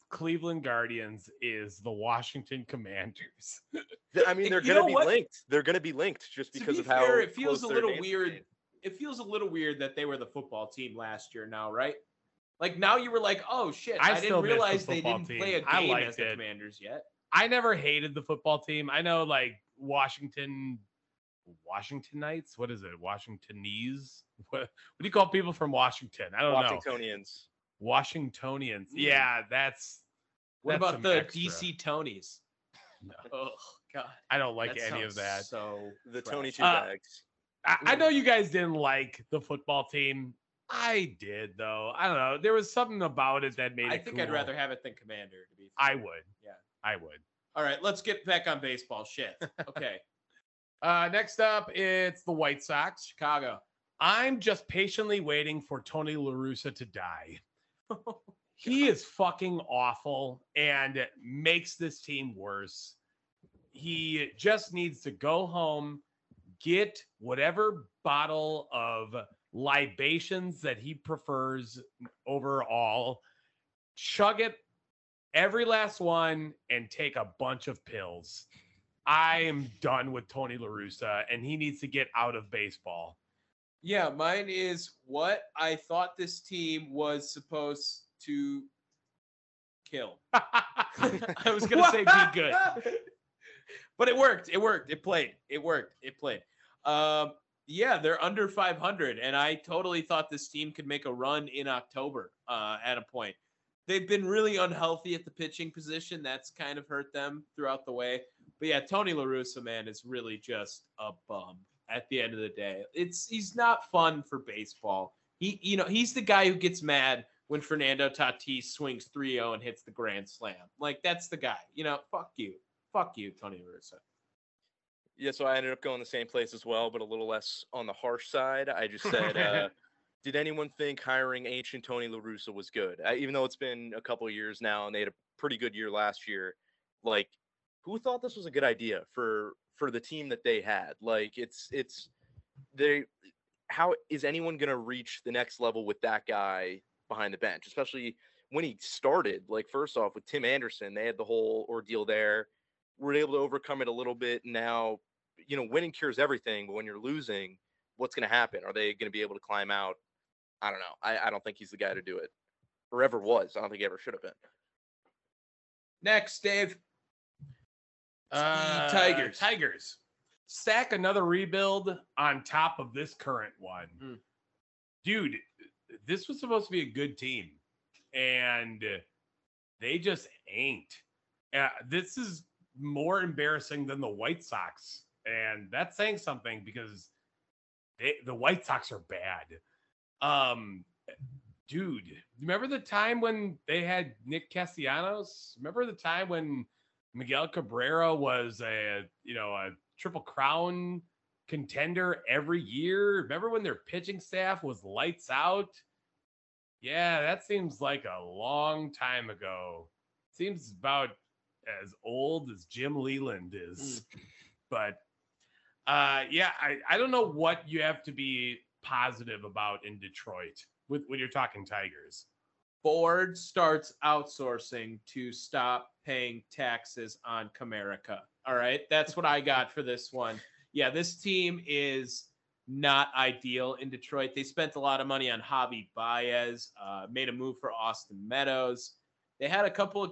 Cleveland Guardians is the Washington Commanders. I mean they're gonna be what? linked they're gonna be linked just because be of how fair, it feels close a little weird. made. It feels a little weird that they were the football team last year now, right? Like now you were like, oh shit, I I, didn't miss the realize they didn't team. play a I game liked as the it. Commanders yet. I never hated the football team. I know like Washington Washington Knights. What is it? Washingtonese? What, what do you call people from Washington? I don't know. washingtonians Washingtonians. Mm. Yeah, that's What That's about the extra. DC Tonys? No. Oh god, I don't like that any of that. So the tony two Uh, bags I, I know you guys didn't like the football team. I did though. I don't know. There was something about it that made I think I'd rather have it than Commander. To be, I would. Yeah. I would. All right, let's get back on baseball. Shit. Okay, Uh, next up, it's the White Sox. Chicago. I'm just patiently waiting for Tony La Russa to die. he is fucking awful and makes this team worse. He just needs to go home, get whatever bottle of libations that he prefers overall, chug it every last one, and take a bunch of pills. I am done with Tony La Russa, and he needs to get out of baseball. Yeah, mine is what I thought this team was supposed to kill. I was gonna say be good, but it worked. It worked. It played. It worked. It played. Um, yeah, they're under 500, and I totally thought this team could make a run in October uh, at a point. They've been really unhealthy at the pitching position. That's kind of hurt them throughout the way. But yeah, Tony LaRussa, man, is really just a bum at the end of the day. It's he's not fun for baseball. He, you know, he's the guy who gets mad when Fernando Tatis swings 3-0 and hits the grand slam. Like that's the guy. You know, fuck you. Fuck you, Tony LaRussa. Yeah, so I ended up going the same place as well, but a little less on the harsh side. I just said, uh, did anyone think hiring ancient Tony LaRussa was good? I, even though it's been a couple of years now and they had a pretty good year last year, like who thought this was a good idea for for the team that they had? Like it's it's they how is anyone going to reach the next level with that guy behind the bench, especially when he started? Like first off with Tim Anderson, they had the whole ordeal there. We're able to overcome it a little bit. Now, you know, winning cures everything, but when you're losing, what's going to happen? Are they going to be able to climb out? I don't know. I, I don't think he's the guy to do it, or ever was. I don't think he ever should have been. Next, Dave. Uh, Tigers. Tigers. Stack another rebuild on top of this current one. Mm. Dude, this was supposed to be a good team, and they just ain't. Uh, this is more embarrassing than the White Sox, and that's saying something because they, the White Sox are bad. Um, dude, remember the time when they had Nick Castellanos? Remember the time when Miguel Cabrera was a you know a triple crown contender every year? Remember when their pitching staff was lights out? Yeah, that seems like a long time ago. Seems about as old as Jim Leyland is. But uh yeah, I, I don't know what you have to be positive about in Detroit with when you're talking Tigers. Ford starts outsourcing to stop paying taxes on Comerica. All right. That's what I got for this one. Yeah, this team is not ideal in Detroit. They spent a lot of money on Javi Baez, uh, made a move for Austin Meadows. They had a couple of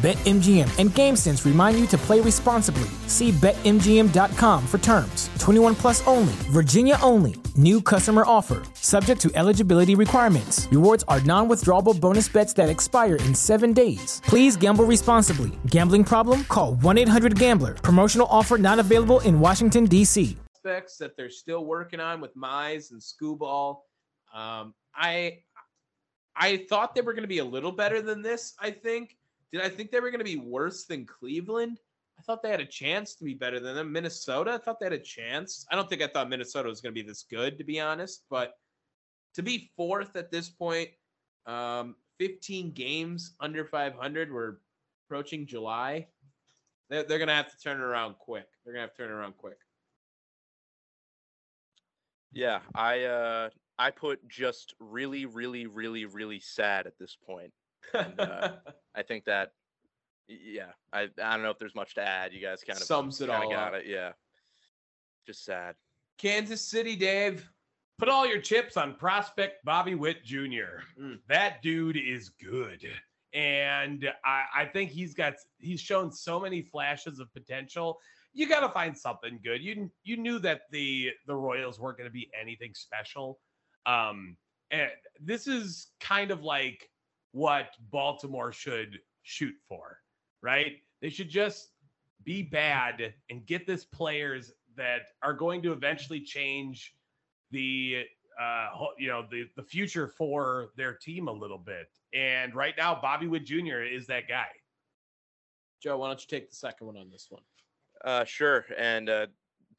BetMGM and GameSense remind you to play responsibly. See BetMGM.com for terms. 21 plus only, Virginia only. New customer offer. Subject to eligibility requirements. Rewards are non withdrawable bonus bets that expire in seven days. Please gamble responsibly. Gambling problem? Call 1 800 Gambler. Promotional offer not available in Washington, D.C. that they're still working on with Mize and Skubal. Um, I I thought they were going to be a little better than this. I think. Did I think they were going to be worse than Cleveland? I thought they had a chance to be better than them. Minnesota, I thought they had a chance. I don't think I thought Minnesota was going to be this good, to be honest. But to be fourth at this point, um, 15 games under 500. We're approaching July. They're, they're going to have to turn it around quick. They're going to have to turn it around quick. Yeah, I uh I put just really, really, really, really sad at this point. And, uh, I think that yeah, I I don't know if there's much to add. You guys kind of Sums it all got up. it. Yeah. Just sad. Kansas City, Dave. Put all your chips on prospect Bobby Witt Jr. Mm. That dude is good. And I, I think he's got he's shown so many flashes of potential. You got to find something good. You you knew that the the Royals weren't going to be anything special. Um, and this is kind of like what Baltimore should shoot for, right? They should just be bad and get this players that are going to eventually change the uh you know the the future for their team a little bit And right now, Bobby Witt Jr. is that guy. Joe, why don't you take the second one on this one? Uh, sure. And uh,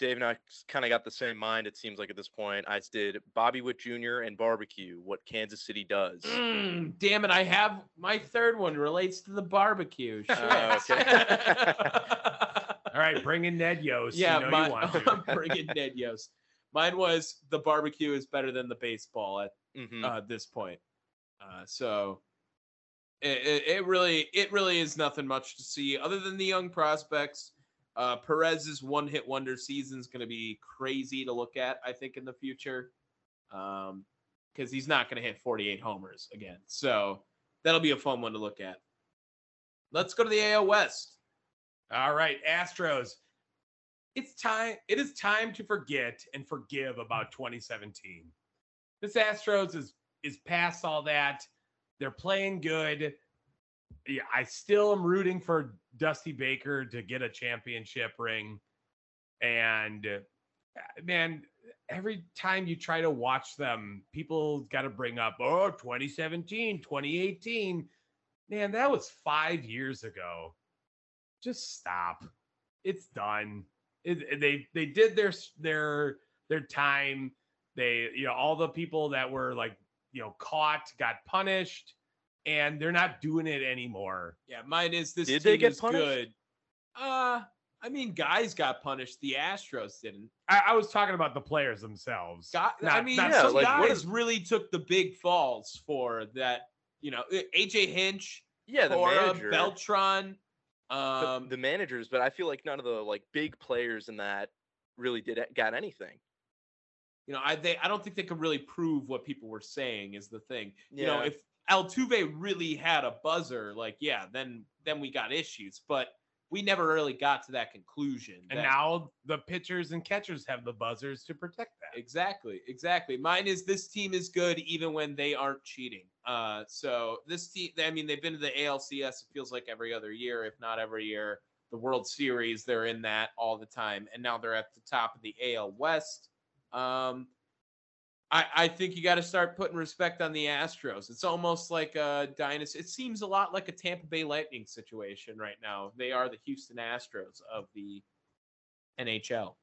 Dave and I kind of got the same mind. It seems like at this point, I did Bobby Witt Jr. and barbecue. What Kansas City does. Mm, damn it! I have my third one relates to the barbecue. Shit. Oh, okay. All right, bring in Ned Yost. yeah, you know my, you want to. I'm bringing Ned Yost. Mine was the barbecue is better than the baseball at Mhm. uh, this point. Uh, so it, it, it really it really is nothing much to see other than the young prospects. Uh, Perez's one hit wonder season is going to be crazy to look at. I think in the future, because he's not going to hit 48 homers again. So that'll be a fun one to look at. Let's go to the AL West. All right, Astros. It's time. It is time to forget and forgive about 2017. This Astros is is past all that. They're playing good. Yeah, I still am rooting for Dusty Baker to get a championship ring. And uh, man, every time you try to watch them, people got to bring up, oh, 2017, 2018. Man, that was five years ago. Just stop. It's done. It, they they did their their their time. They you know all the people that were like you know caught got punished, and they're not doing it anymore. Yeah, mine is this. Did they team get is punished? Good. Uh, I mean, guys got punished. The Astros didn't. I, I was talking about the players themselves. Got, I mean, not Yeah, some like, guys is- really took the big falls for that. You know, AJ Hinch, Yeah, the Cora, manager. Beltran. the- Um, the managers, but I feel like none of the like big players in that really did got anything. you know, I they I don't think they could really prove what people were saying is the thing. You know, if Altuve really had a buzzer, like yeah, then then we got issues, but we never really got to that conclusion. and that- now the pitchers and catchers have the buzzers to protect that. Exactly, exactly. Mine is this team is good even when they aren't cheating. Uh, so this team, I mean, they've been to the ALCS. It feels like every other year, if not every year. The World Series, they're in that all the time, and now they're at the top of the AL West. Um, I, I think you got to start putting respect on the Astros. It's almost like a dynasty. It seems a lot like a Tampa Bay Lightning situation right now. They are the Houston Astros of the NHL.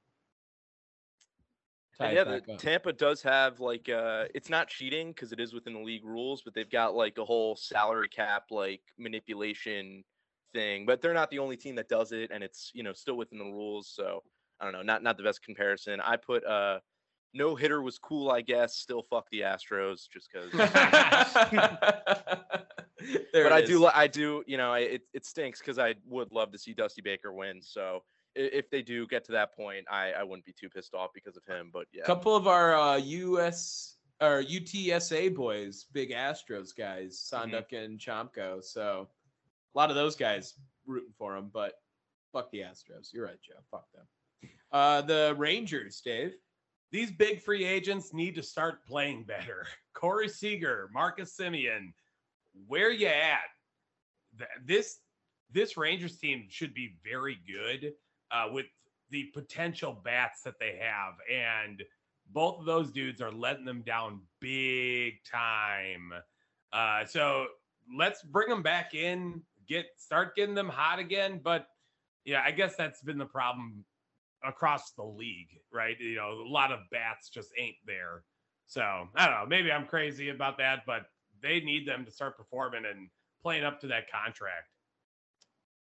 Yeah, the. Tampa does have like uh it's not cheating because it is within the league rules, but they've got like a whole salary cap like manipulation thing. But they're not the only team that does it, and it's you know still within the rules. So I don't know, not not the best comparison. I put uh no hitter was cool, I guess. Still fuck the Astros just because. But I is. do, I do, you know, it it stinks because I would love to see Dusty Baker win. So if they do get to that point, I I wouldn't be too pissed off because of him. But yeah, a couple of our uh, US or UTSA boys, big Astros guys, Mhm. Sanduck and Chomko. So a lot of those guys rooting for him, but fuck the Astros. You're right, Joe. Fuck them. Uh, the Rangers, Dave. These big free agents need to start playing better. Corey Seager, Marcus Semien, where you at? This this Rangers team should be very good uh, with the potential bats that they have, and both of those dudes are letting them down big time. Uh, so let's bring them back in, get start getting them hot again. But yeah, I guess that's been the problem across the league, right? You know, a lot of bats just ain't there. So I don't know. Maybe I'm crazy about that, but they need them to start performing and playing up to that contract.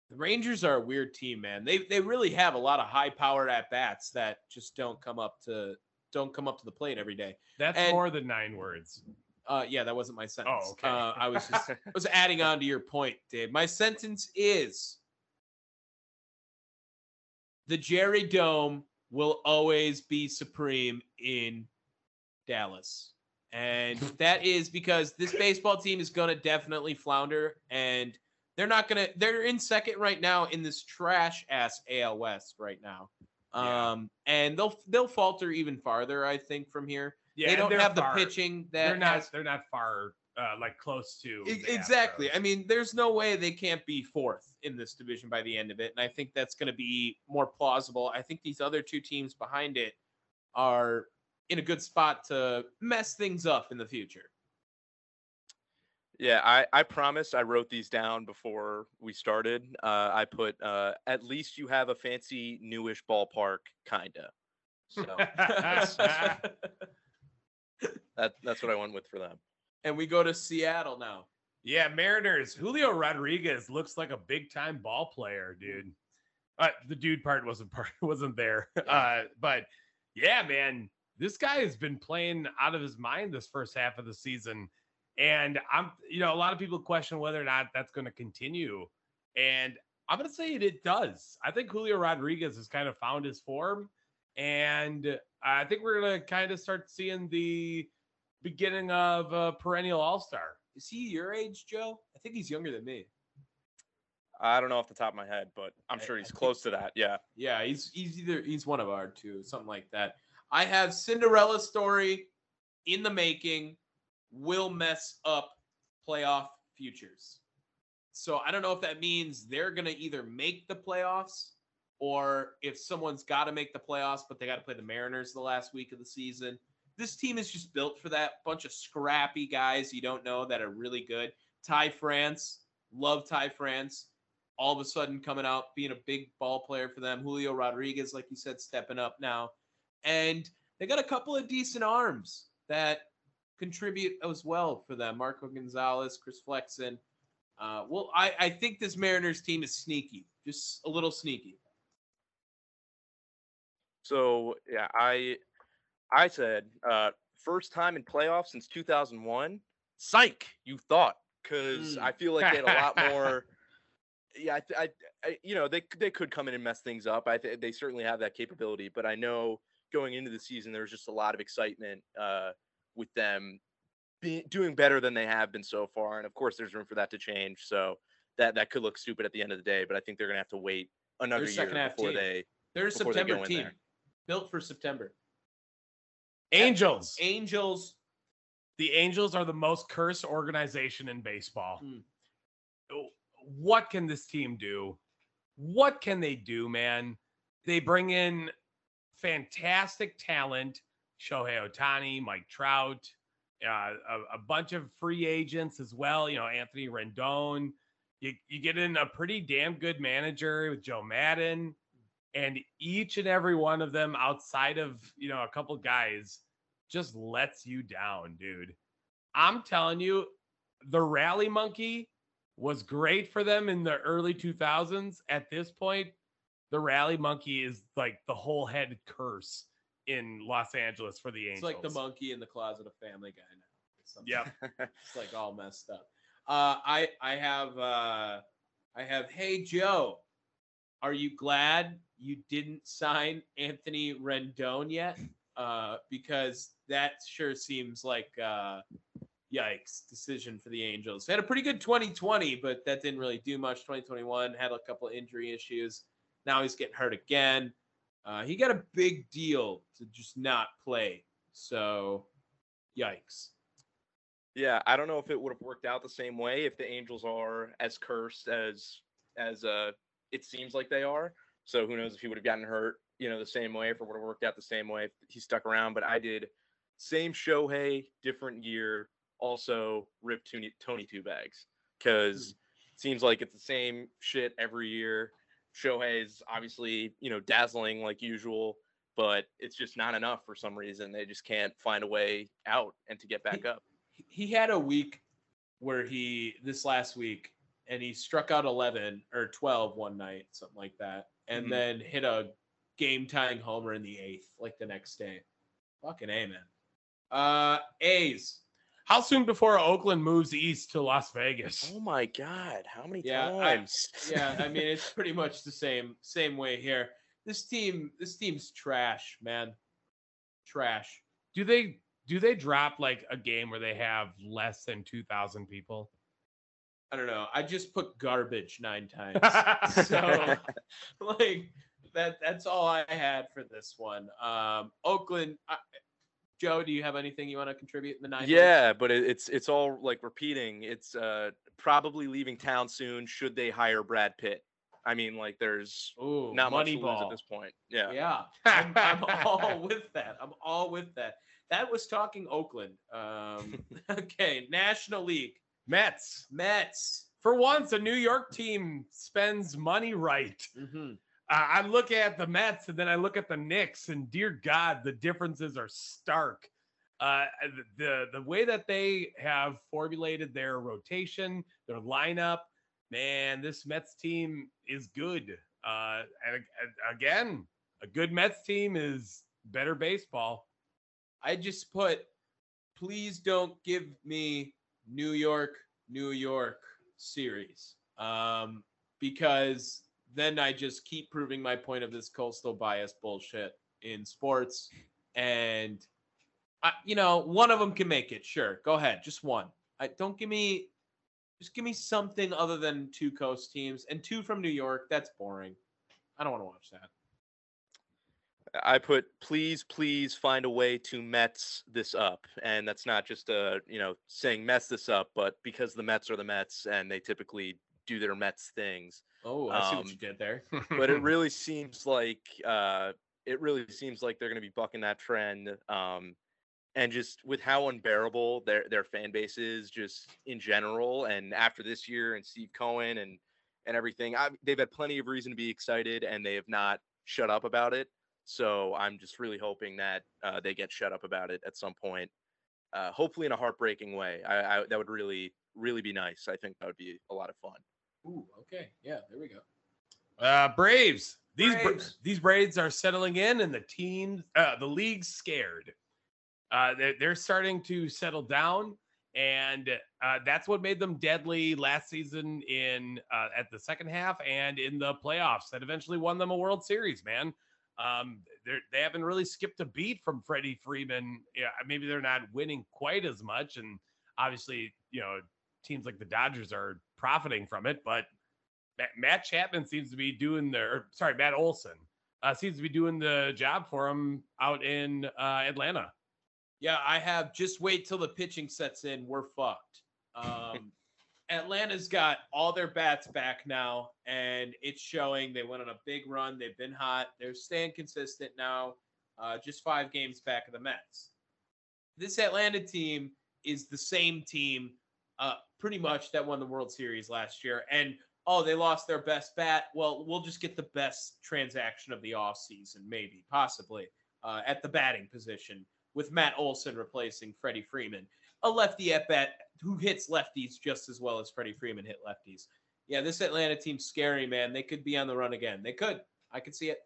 The Rangers are a weird team, man. They they really have a lot of high powered at bats that just don't come up to don't come up to the plate every day. That's And- more than nine words. Uh, yeah, that wasn't my sentence. Oh, okay. Uh, I was just I was adding on to your point, Dave. My sentence is the Jerry Dome will always be supreme in Dallas. And that is because this baseball team is going to definitely flounder and they're not going to they're in second right now in this trash ass AL West right now. Yeah. Um and they'll they'll falter even farther I think from here. Yeah, they don't have the far- pitching that They're not. has- They're not far, uh, like close to E- exactly. Astros. I mean, there's no way they can't be fourth in this division by the end of it, and I think that's going to be more plausible. I think these other two teams behind it are in a good spot to mess things up in the future. Yeah, I, I promised I wrote these down before we started. Uh, I put uh, at least you have a fancy newish ballpark, kinda. So that's, that, that's what I went with for them. And we go to Seattle now. Yeah, Mariners. Julio Rodriguez looks like a big time ball player, dude. Uh, the dude part wasn't part wasn't there. Uh, but yeah, man, this guy has been playing out of his mind this first half of the season. And I'm, you know, a lot of people question whether or not that's going to continue. And I'm going to say it, it does. I think Julio Rodriguez has kind of found his form. And I think we're going to kind of start seeing the beginning of a perennial all star. Is he your age, Joe? I think he's younger than me. I don't know off the top of my head, but I'm I- sure I he's think- close to that. Yeah. Yeah, he's he's either he's one of our two, something like that. I have Cinderella story in the making will mess up playoff futures. So I don't know if that means they're gonna either make the playoffs or if someone's got to make the playoffs, but they got to play the Mariners the last week of the season. This team is just built for that. Bunch of scrappy guys you don't know that are really good. Ty France, love Ty France all of a sudden coming out being a big ball player for them. Julio Rodriguez, like you said, stepping up now. And they got a couple of decent arms that contribute as well for them. Marco Gonzalez, Chris Flexen. Uh, well, I, I think this Mariners team is sneaky, just a little sneaky. So yeah, I I said uh, first time in playoffs since 2001. Psych, you thought because Mm. I feel like they had a lot more. Yeah, I, I, I, you know, they they could come in and mess things up. I th- they certainly have that capability, but I know going into the season there was just a lot of excitement uh, with them be, doing better than they have been so far, and of course there's room for that to change. So that that could look stupid at the end of the day, but I think they're gonna have to wait another year before team. they They're a Before they September team, built for September. Angels. Angels, The Angels are the most cursed organization in baseball. Oh, What can this team do? What can they do, man? They bring in fantastic talent Shohei Ohtani, Mike Trout, uh, a, a bunch of free agents as well. You know, Anthony Rendon. You, you get in a pretty damn good manager with Joe Maddon, and each and every one of them, outside of you know a couple guys, just lets you down, dude. I'm telling you, the rally monkey was great for them in the early 2000s. At this point, the rally monkey is like the whole head curse in Los Angeles for the angels. it's like the monkey in the closet of Family Guy now. Yep. it's like all messed up. Uh, I I have uh, I have. Hey Joe, are you glad you didn't sign Anthony Rendon yet? Uh, because that sure seems like uh, yikes decision for the Angels. They had a pretty good 2020, but that didn't really do much. 2021 had a couple injury issues. Now he's getting hurt again. Uh, he got a big deal to just not play. So, yikes. Yeah, I don't know if it would have worked out the same way if the Angels are as cursed as as uh it seems like they are. So who knows if he would have gotten hurt, you know, the same way, if it would have worked out the same way if he stuck around. But I did same Shohei, different year, also ripped Tony Tony two bags because hmm. it seems like it's the same shit every year. Shohei is obviously you know dazzling like usual, but it's just not enough for some reason. They just can't find a way out and to get back up. he had a week where he this last week and he struck out 11 or 12 one night something like that and Mhm. then hit a game tying homer in the eighth like the next day fucking a man uh a's How soon before Oakland moves east to Las Vegas? Oh my god, how many Yeah, I- times? yeah i mean it's pretty much the same same way here this team this team's trash man trash Do they do they drop like a game where they have less than 2,000 people? I don't know i just put garbage nine times so like that that's all I had for this one. Um Oakland I, Joe, do you have anything you want to contribute in the nine? yeah, but it, it's it's all like repeating. It's uh probably leaving town soon. Should they hire Brad Pitt? I mean, like there's Ooh, not much to lose at this point. Yeah. Yeah, I'm, I'm all with that. I'm all with that. That was talking Oakland. Um, okay, National League. Mets. Mets. For once, a New York team spends money right. Mm-hmm. Uh, I look at the Mets and then I look at the Knicks, and dear God, the differences are stark. Uh, the the way that they have formulated their rotation, their lineup, man, this Mets team is good. Uh, and, and again, a good Mets team is better baseball. I just put, please don't give me New York, New York series. Um, because then I just keep proving my point of this coastal bias bullshit in sports. And, I, you know, one of them can make it. Sure. Go ahead. Just one. I, don't give me, just give me something other than two coast teams and two from New York. That's boring. I don't want to watch that. I put please, please find a way to Mets this up, and that's not just uh you know saying mess this up, but because the Mets are the Mets and they typically do their Mets things. Oh, I see what Um, you did there. But it really seems like uh it really seems like they're going to be bucking that trend. Um, and just with how unbearable their their fan base is, just in general, and after this year and Steve Cohen and and everything, I, they've had plenty of reason to be excited, and they have not shut up about it. So I'm just really hoping that uh, they get shut up about it at some point. Uh, hopefully in a heartbreaking way. I, I that would really really be nice. I think that would be a lot of fun. Ooh, okay. Yeah, there we go. Uh, Braves. These Bra- Braves. these Braves are settling in, and the team, uh, the league's scared. Uh, they're, they're starting to settle down, and uh, that's what made them deadly last season in uh, at the second half and in the playoffs that eventually won them a World Series. Man, um, they're, haven't really skipped a beat from Freddie Freeman. Yeah, maybe they're not winning quite as much, and obviously, you know, teams like the Dodgers are profiting from it, but Matt, Chapman seems to be doing the, or, sorry, Matt Olson uh, seems to be doing the job for him out in uh, Atlanta. Yeah, I have. Just wait till the pitching sets in. We're fucked. Um, Atlanta's got all their bats back now, and it's showing. They went on a big run. They've been hot. They're staying consistent now. Uh, just five games back of the Mets. This Atlanta team is the same team, uh, pretty much that won the World Series last year. And oh, they lost their best bat. Well, we'll just get the best transaction of the offseason, maybe, possibly, uh, at the batting position with Matt Olson replacing Freddie Freeman, a lefty at bat who hits lefties just as well as Freddie Freeman hit lefties. Yeah, this Atlanta team's scary, man. They could be on the run again. They could. I could see it.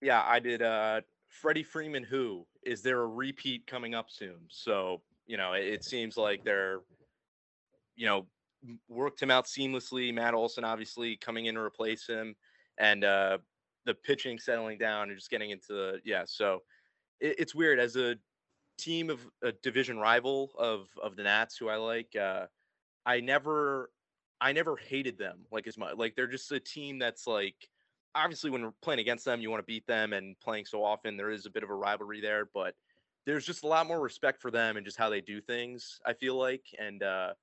Yeah, I did. Uh, Freddie Freeman, who is there a repeat coming up soon? So you know, it, it seems like they're, you know, worked him out seamlessly. Matt Olson obviously coming in to replace him, and uh, the pitching settling down and just getting into the yeah. So it, it's weird as a team of a division rival of of the Nats, who I like. Uh, I never, I never hated them like as much. Like they're just a team that's like obviously when playing against them, you want to beat them, and playing so often, there is a bit of a rivalry there. But there's just a lot more respect for them and just how they do things. I feel like, and uh,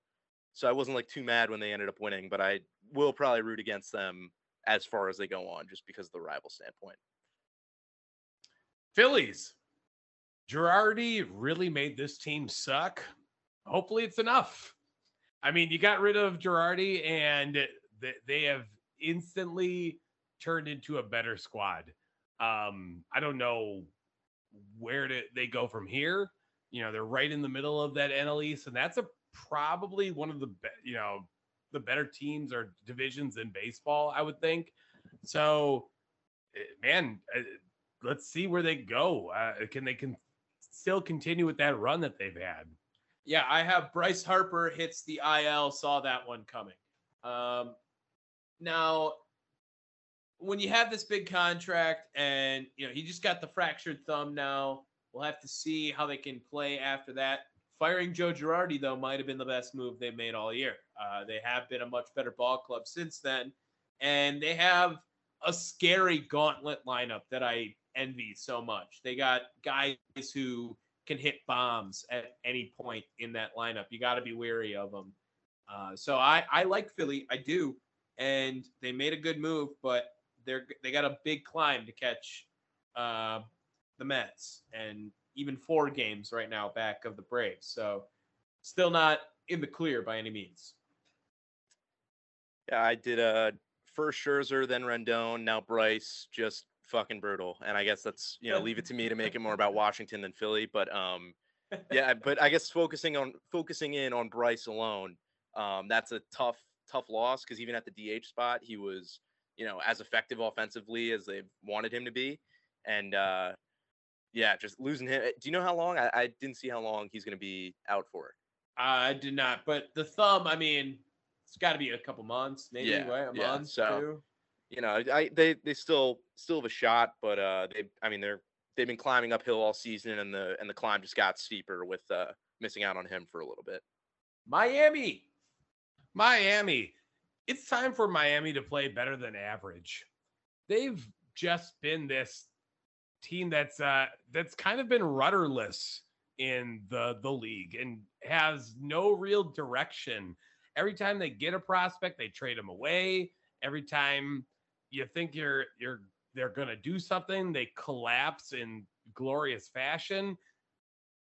so I wasn't like too mad when they ended up winning. But I will probably root against them as far as they go on, just because of the rival standpoint. Phillies. Girardi really made this team suck. Hopefully, it's enough. I mean, you got rid of Girardi, and th- they have instantly turned into a better squad. Um, I don't know where to, they go from here. You know, they're right in the middle of that NL East, and that's a probably one of the be- you know the better teams or divisions in baseball. I would think. So, eh, man, uh, let's see where they go. Uh, can they can still continue with that run that they've had? Yeah, I have Bryce Harper hits the IL. Saw that one coming. Um, now, when you have this big contract, and you know he just got the fractured thumb now, we'll have to see how they can play after that. Firing Joe Girardi though might have been the best move they've made all year. Uh, they have been a much better ball club since then, and they have a scary gauntlet lineup that I envy so much. They got guys who can hit bombs at any point in that lineup. You got to be wary of them. Uh, so I I like Philly, I do, and they made a good move, but they're they got a big climb to catch uh, the Mets, and even four games right now back of the Braves. So still not in the clear by any means. Yeah, I did a first Scherzer, then Rendon, now Bryce. Just fucking brutal. And I guess that's you know leave it to me to make it more about Washington than Philly. But um, yeah, but I guess focusing on focusing in on Bryce alone, um, that's a tough tough loss because even at the DH spot, he was you know as effective offensively as they wanted him to be, and uh, yeah, just losing him. Do you know how long? I, I didn't see how long he's going to be out for. I did not, but the thumb. I mean, it's got to be a couple months, maybe Yeah, right? A yeah, month, so- two. You know, I they they still still have a shot, but uh, they I mean they're they've been climbing uphill all season, and the and the climb just got steeper with uh missing out on him for a little bit. Miami. Miami. It's time for Miami to play better than average. They've just been this team that's uh that's kind of been rudderless in the the league and has no real direction. Every time they get a prospect, they trade them away. Every time you think you're you're they're to do something, they collapse in glorious fashion.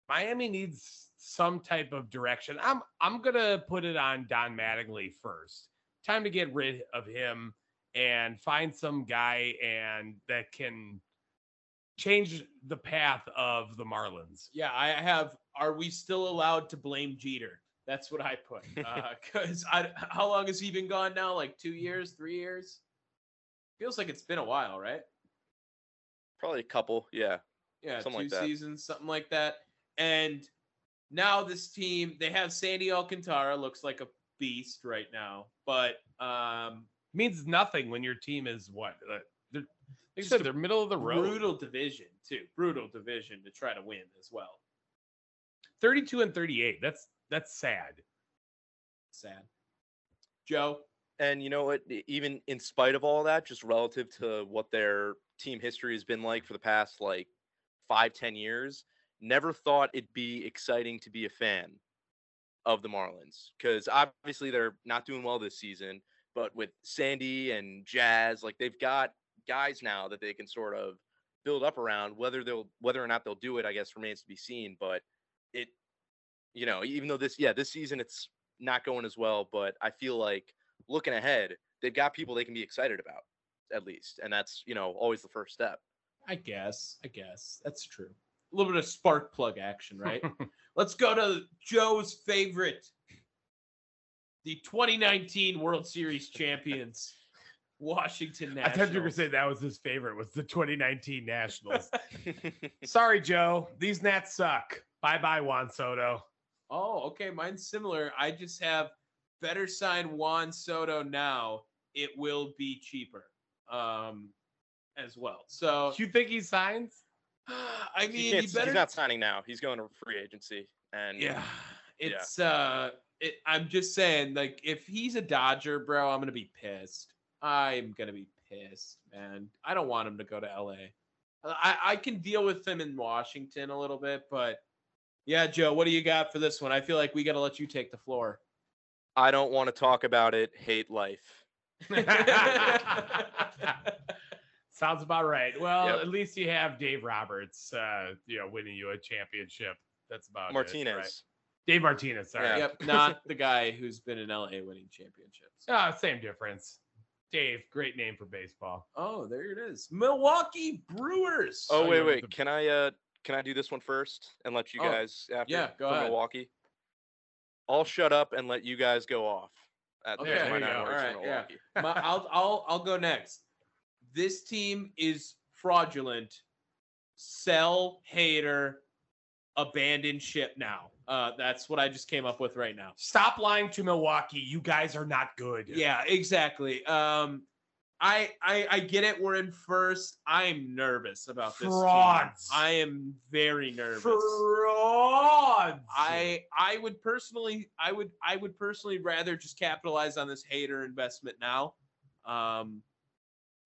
Miami needs some type of direction. I'm I'm gonna put it on Don Mattingly first. Time to get rid of him and find some guy and that can change the path of the Marlins. Yeah, I have. Are we still allowed to blame Jeter? That's what I put. Uh, because I how long has he been gone now? Like two years, three years? Feels like it's been a while, right? Probably a couple, yeah. Yeah, Something two like that. seasons, something like that. And now this team, they have Sandy Alcantara, looks like a beast right now. But um Means nothing when your team is what? Uh, they're, like said, they're middle of the road. brutal division too. Brutal division to try to win as well. 32 and 38. That's that's sad. Sad. Joe, And you know what? Even in spite of all that, just relative to what their team history has been like for the past like five, ten years, never thought it'd be exciting to be a fan of the Marlins because obviously they're not doing well this season. But with Sandy and Jazz, like they've got guys now that they can sort of build up around. Whether they'll whether or not they'll do it, I guess remains to be seen. But it, you know, even though this yeah this season it's not going as well, but I feel like looking ahead, they've got people they can be excited about at least, and that's you know always the first step. I guess. I guess that's true. A little bit of spark plug action, right? Let's go to Joe's favorite, the 2019 World Series champions, Washington I Nationals. thought you were going to say that was his favorite was the 2019 Nationals. Sorry, Joe. These Nats suck. Bye bye, Juan Soto. Oh, okay. Mine's similar. I just have better sign Juan Soto now. It will be cheaper, um, as well. So You think he signs? I mean, can't, he better. he's not signing now. He's going to free agency, and Yeah, Yeah. it's uh, it, I'm just saying, like, if he's a Dodger, bro, I'm gonna be pissed. I'm gonna be pissed, man. I don't want him to go to LA. I I can deal with him in Washington a little bit, but yeah, Joe, what do you got for this one? I feel like we got to let you take the floor. I don't want to talk about it. Hate life. Sounds about right. Well, Yep. at least you have Dave Roberts, uh, you know, winning you a championship. That's about it, Martinez. right? Dave Martinez. Sorry. Yeah. yep, not the guy who's been in LA winning championships. Ah, same difference. Dave, great name for baseball. Oh, there it is. Milwaukee Brewers. Oh Oh, wait, wait. the- Can I uh can I do this one first and let you Oh, guys after yeah, go for ahead. Milwaukee? I'll shut up and let you guys go off. At Okay, those there my you go. Alright, yeah. My, I'll I'll I'll go next. This team is fraudulent. Sell hater, abandon ship now. Uh, that's what I just came up with right now. Stop lying to Milwaukee. You guys are not good. Yeah, exactly. Um, I I I get it. We're in first. I'm nervous about this. team. Frauds. I am very nervous. Frauds. I I would personally I would I would personally rather just capitalize on this hater investment now. Um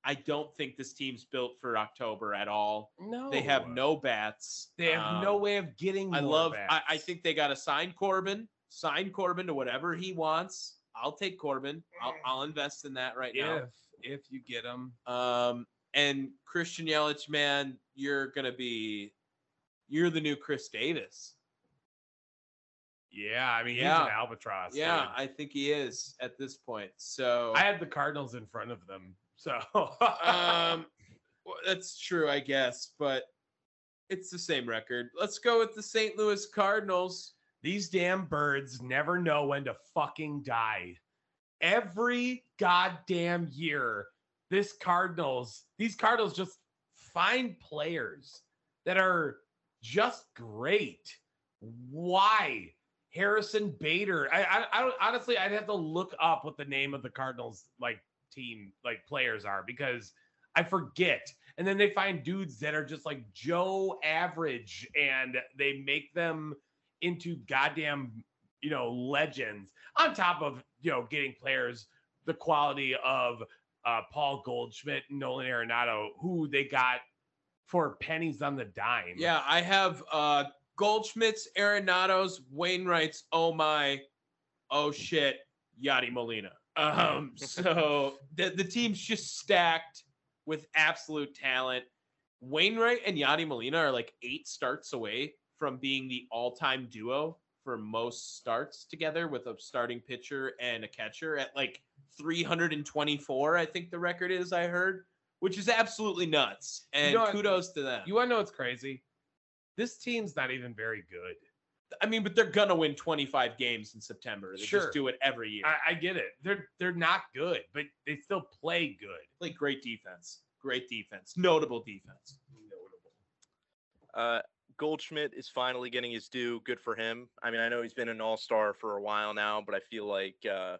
I don't think this team's built for October at all. no. They have no bats. They have no Um, way of getting. I more love I, I think they got to sign Corbin, sign Corbin to whatever he wants. I'll take Corbin. I'll, I'll invest in that right now. If you get them, Um, and Christian Yelich, man, you're gonna be, you're the new Chris Davis. Yeah, I mean he's Yeah. an albatross. Yeah, dude. I think he is at this point. So I had the Cardinals in front of them. So um well, that's true, I guess, but it's the same record. Let's go with the St. Louis Cardinals. these damn birds never know when to fucking die. Every goddamn year, this Cardinals, these Cardinals just find players that are just great. Why? Harrison Bader. I, I, I don't honestly. I'd have to look up what the name of the Cardinals like team like players are because I forget. And then they find dudes that are just like Joe average, and they make them into goddamn you know legends. On top of you know getting players the quality of uh, Paul Goldschmidt, Nolan Arenado, who they got for pennies on the dime. Yeah, I have uh Goldschmidt's, Arenado's, Wainwright's, oh my, oh shit, Yadi Molina. Um, so the, the team's just stacked with absolute talent. Wainwright and Yadi Molina are like eight starts away from being the all-time duo for most starts together with a starting pitcher and a catcher at like 324, I think the record is, I heard, which is absolutely nuts. And you know what? kudos to them. You want to know what's crazy? This team's not even very good. I mean, but they're gonna win 25 games in September. They Sure. just do it every year. I, I get it. They're they're not good, but they still play good. Like great defense, great defense, notable defense. Notable. Uh, Goldschmidt is finally getting his due. Good for him. I mean, I know he's been an all star for a while now, but I feel like uh,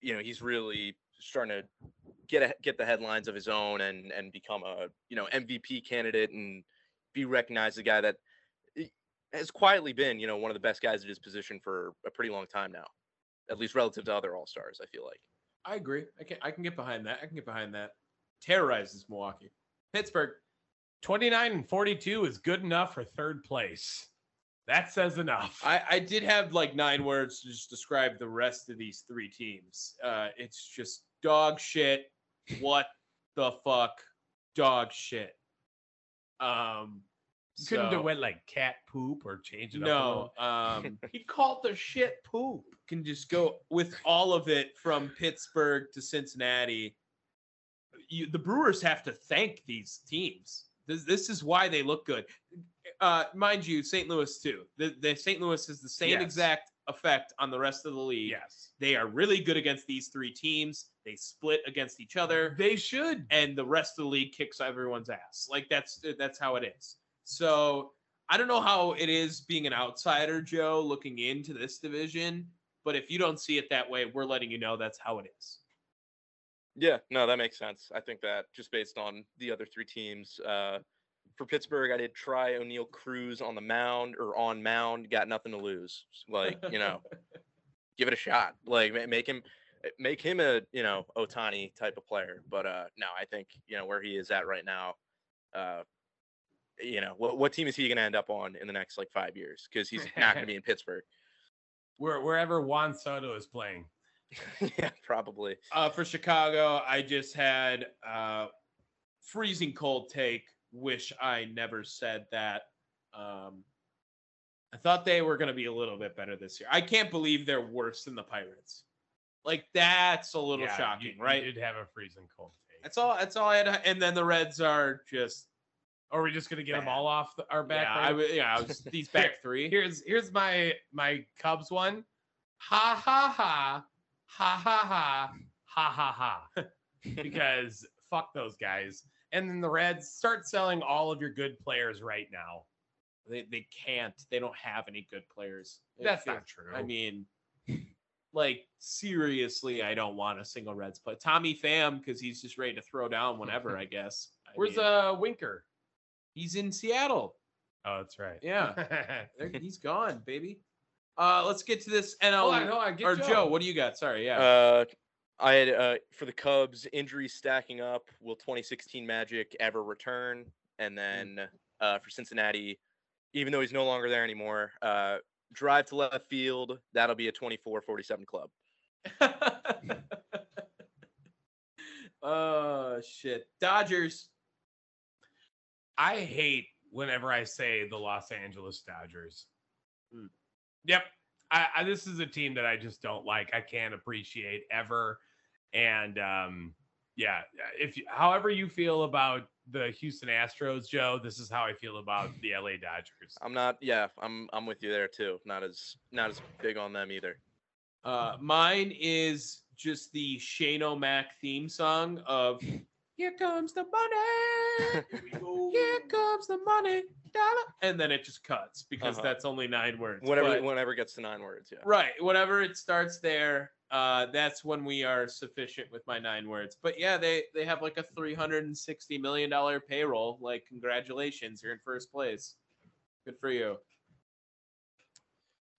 you know he's really starting to get a, get the headlines of his own and and become a you know MVP candidate and be recognized as a guy that has quietly been you know one of the best guys at his position for a pretty long time now, at least relative to other all stars. I feel like. I agree. I can I can get behind that. I can get behind that. Terrorizes Milwaukee. Pittsburgh. 29 and 42 is good enough for third place. That says enough. I, I did have like nine words to just describe the rest of these three teams. Uh, it's just dog shit. What the fuck? Dog shit. Um, You couldn't have went like cat poop or change it up. No, little? um, he called the shit poop. can just go with all of it from Pittsburgh to Cincinnati. You, the Brewers have to thank these teams. This, this is why they look good. Uh, mind you, St. Louis too. The, the St. Louis is the same Yes. exact effect on the rest of the league. Yes, They are really good against these three teams. They split against each other, they should. and the rest of the league kicks everyone's ass. Like that's that's how it is. So I don't know how it is being an outsider, Joe, looking into this division. But if you don't see it that way, we're letting you know that's how it is. Yeah, no, that makes sense. I think that just based on the other three teams. Uh, for Pittsburgh, I did try Oneil Cruz on the mound or on mound. Got nothing to lose. Like you know, give it a shot. Like make him, eh, make him a you know Ohtani type of player. But uh, no, I think you know where he is at right now. Uh, you know what what team is he going to end up on in the next like five years? Because he's not going to be in Pittsburgh. Where, wherever Juan Soto is playing. yeah, probably. Uh, for Chicago, I just had uh, freezing cold take. Wish I never said that. Um, I thought they were going to be a little bit better this year. I can't believe they're worse than the Pirates. Like that's a little Yeah, shocking, you- you right? did have a freezing cold take. That's all. That's all I had. And then the Reds are just Are we just gonna get them all off the, our back? yeah. right? I w- yeah. I was these back three. Here's here's my my Cubs one. Ha ha ha ha ha ha ha ha ha. because fuck those guys. And then the Reds start selling all of your good players right now. They they can't. They don't have any good players. It That's feels- not true. I mean, like seriously, I don't want a single Reds play. Tommy Pham because he's just ready to throw down whenever. I guess. I where's mean, uh Winker? He's in Seattle. Oh, that's right. Yeah, he's gone, baby. Uh, let's get to this NL. hold on, hold on. Get or Joe. Joe. what do you got? Sorry, yeah. Uh, I had uh, for the Cubs injuries stacking up. Will 2016 Magic ever return? And then uh, for Cincinnati, even though he's no longer there anymore, uh, drive to left field. That'll be a 24-47 club. oh shit, Dodgers. I hate whenever I say the Los Angeles Dodgers. Hmm. Yep. I, I this is a team that I just don't like. I can't appreciate ever. And um, yeah, if you- however you feel about the Houston Astros, Joe, this is how I feel about the LA Dodgers. I'm not. Yeah, I'm. I'm with you there too. Not as not as big on them either. Uh, mine is just the Shane O'Mac theme song of "Here comes the money, here comes the money, dollar," and then it just cuts because Uh-huh. that's only nine words. Whenever But- whenever it gets to nine words, yeah. right, whenever it starts there, uh, that's when we are sufficient with my nine words. But yeah, they they have like a three hundred and sixty million dollar payroll. Like, congratulations, you're in first place. Good for you.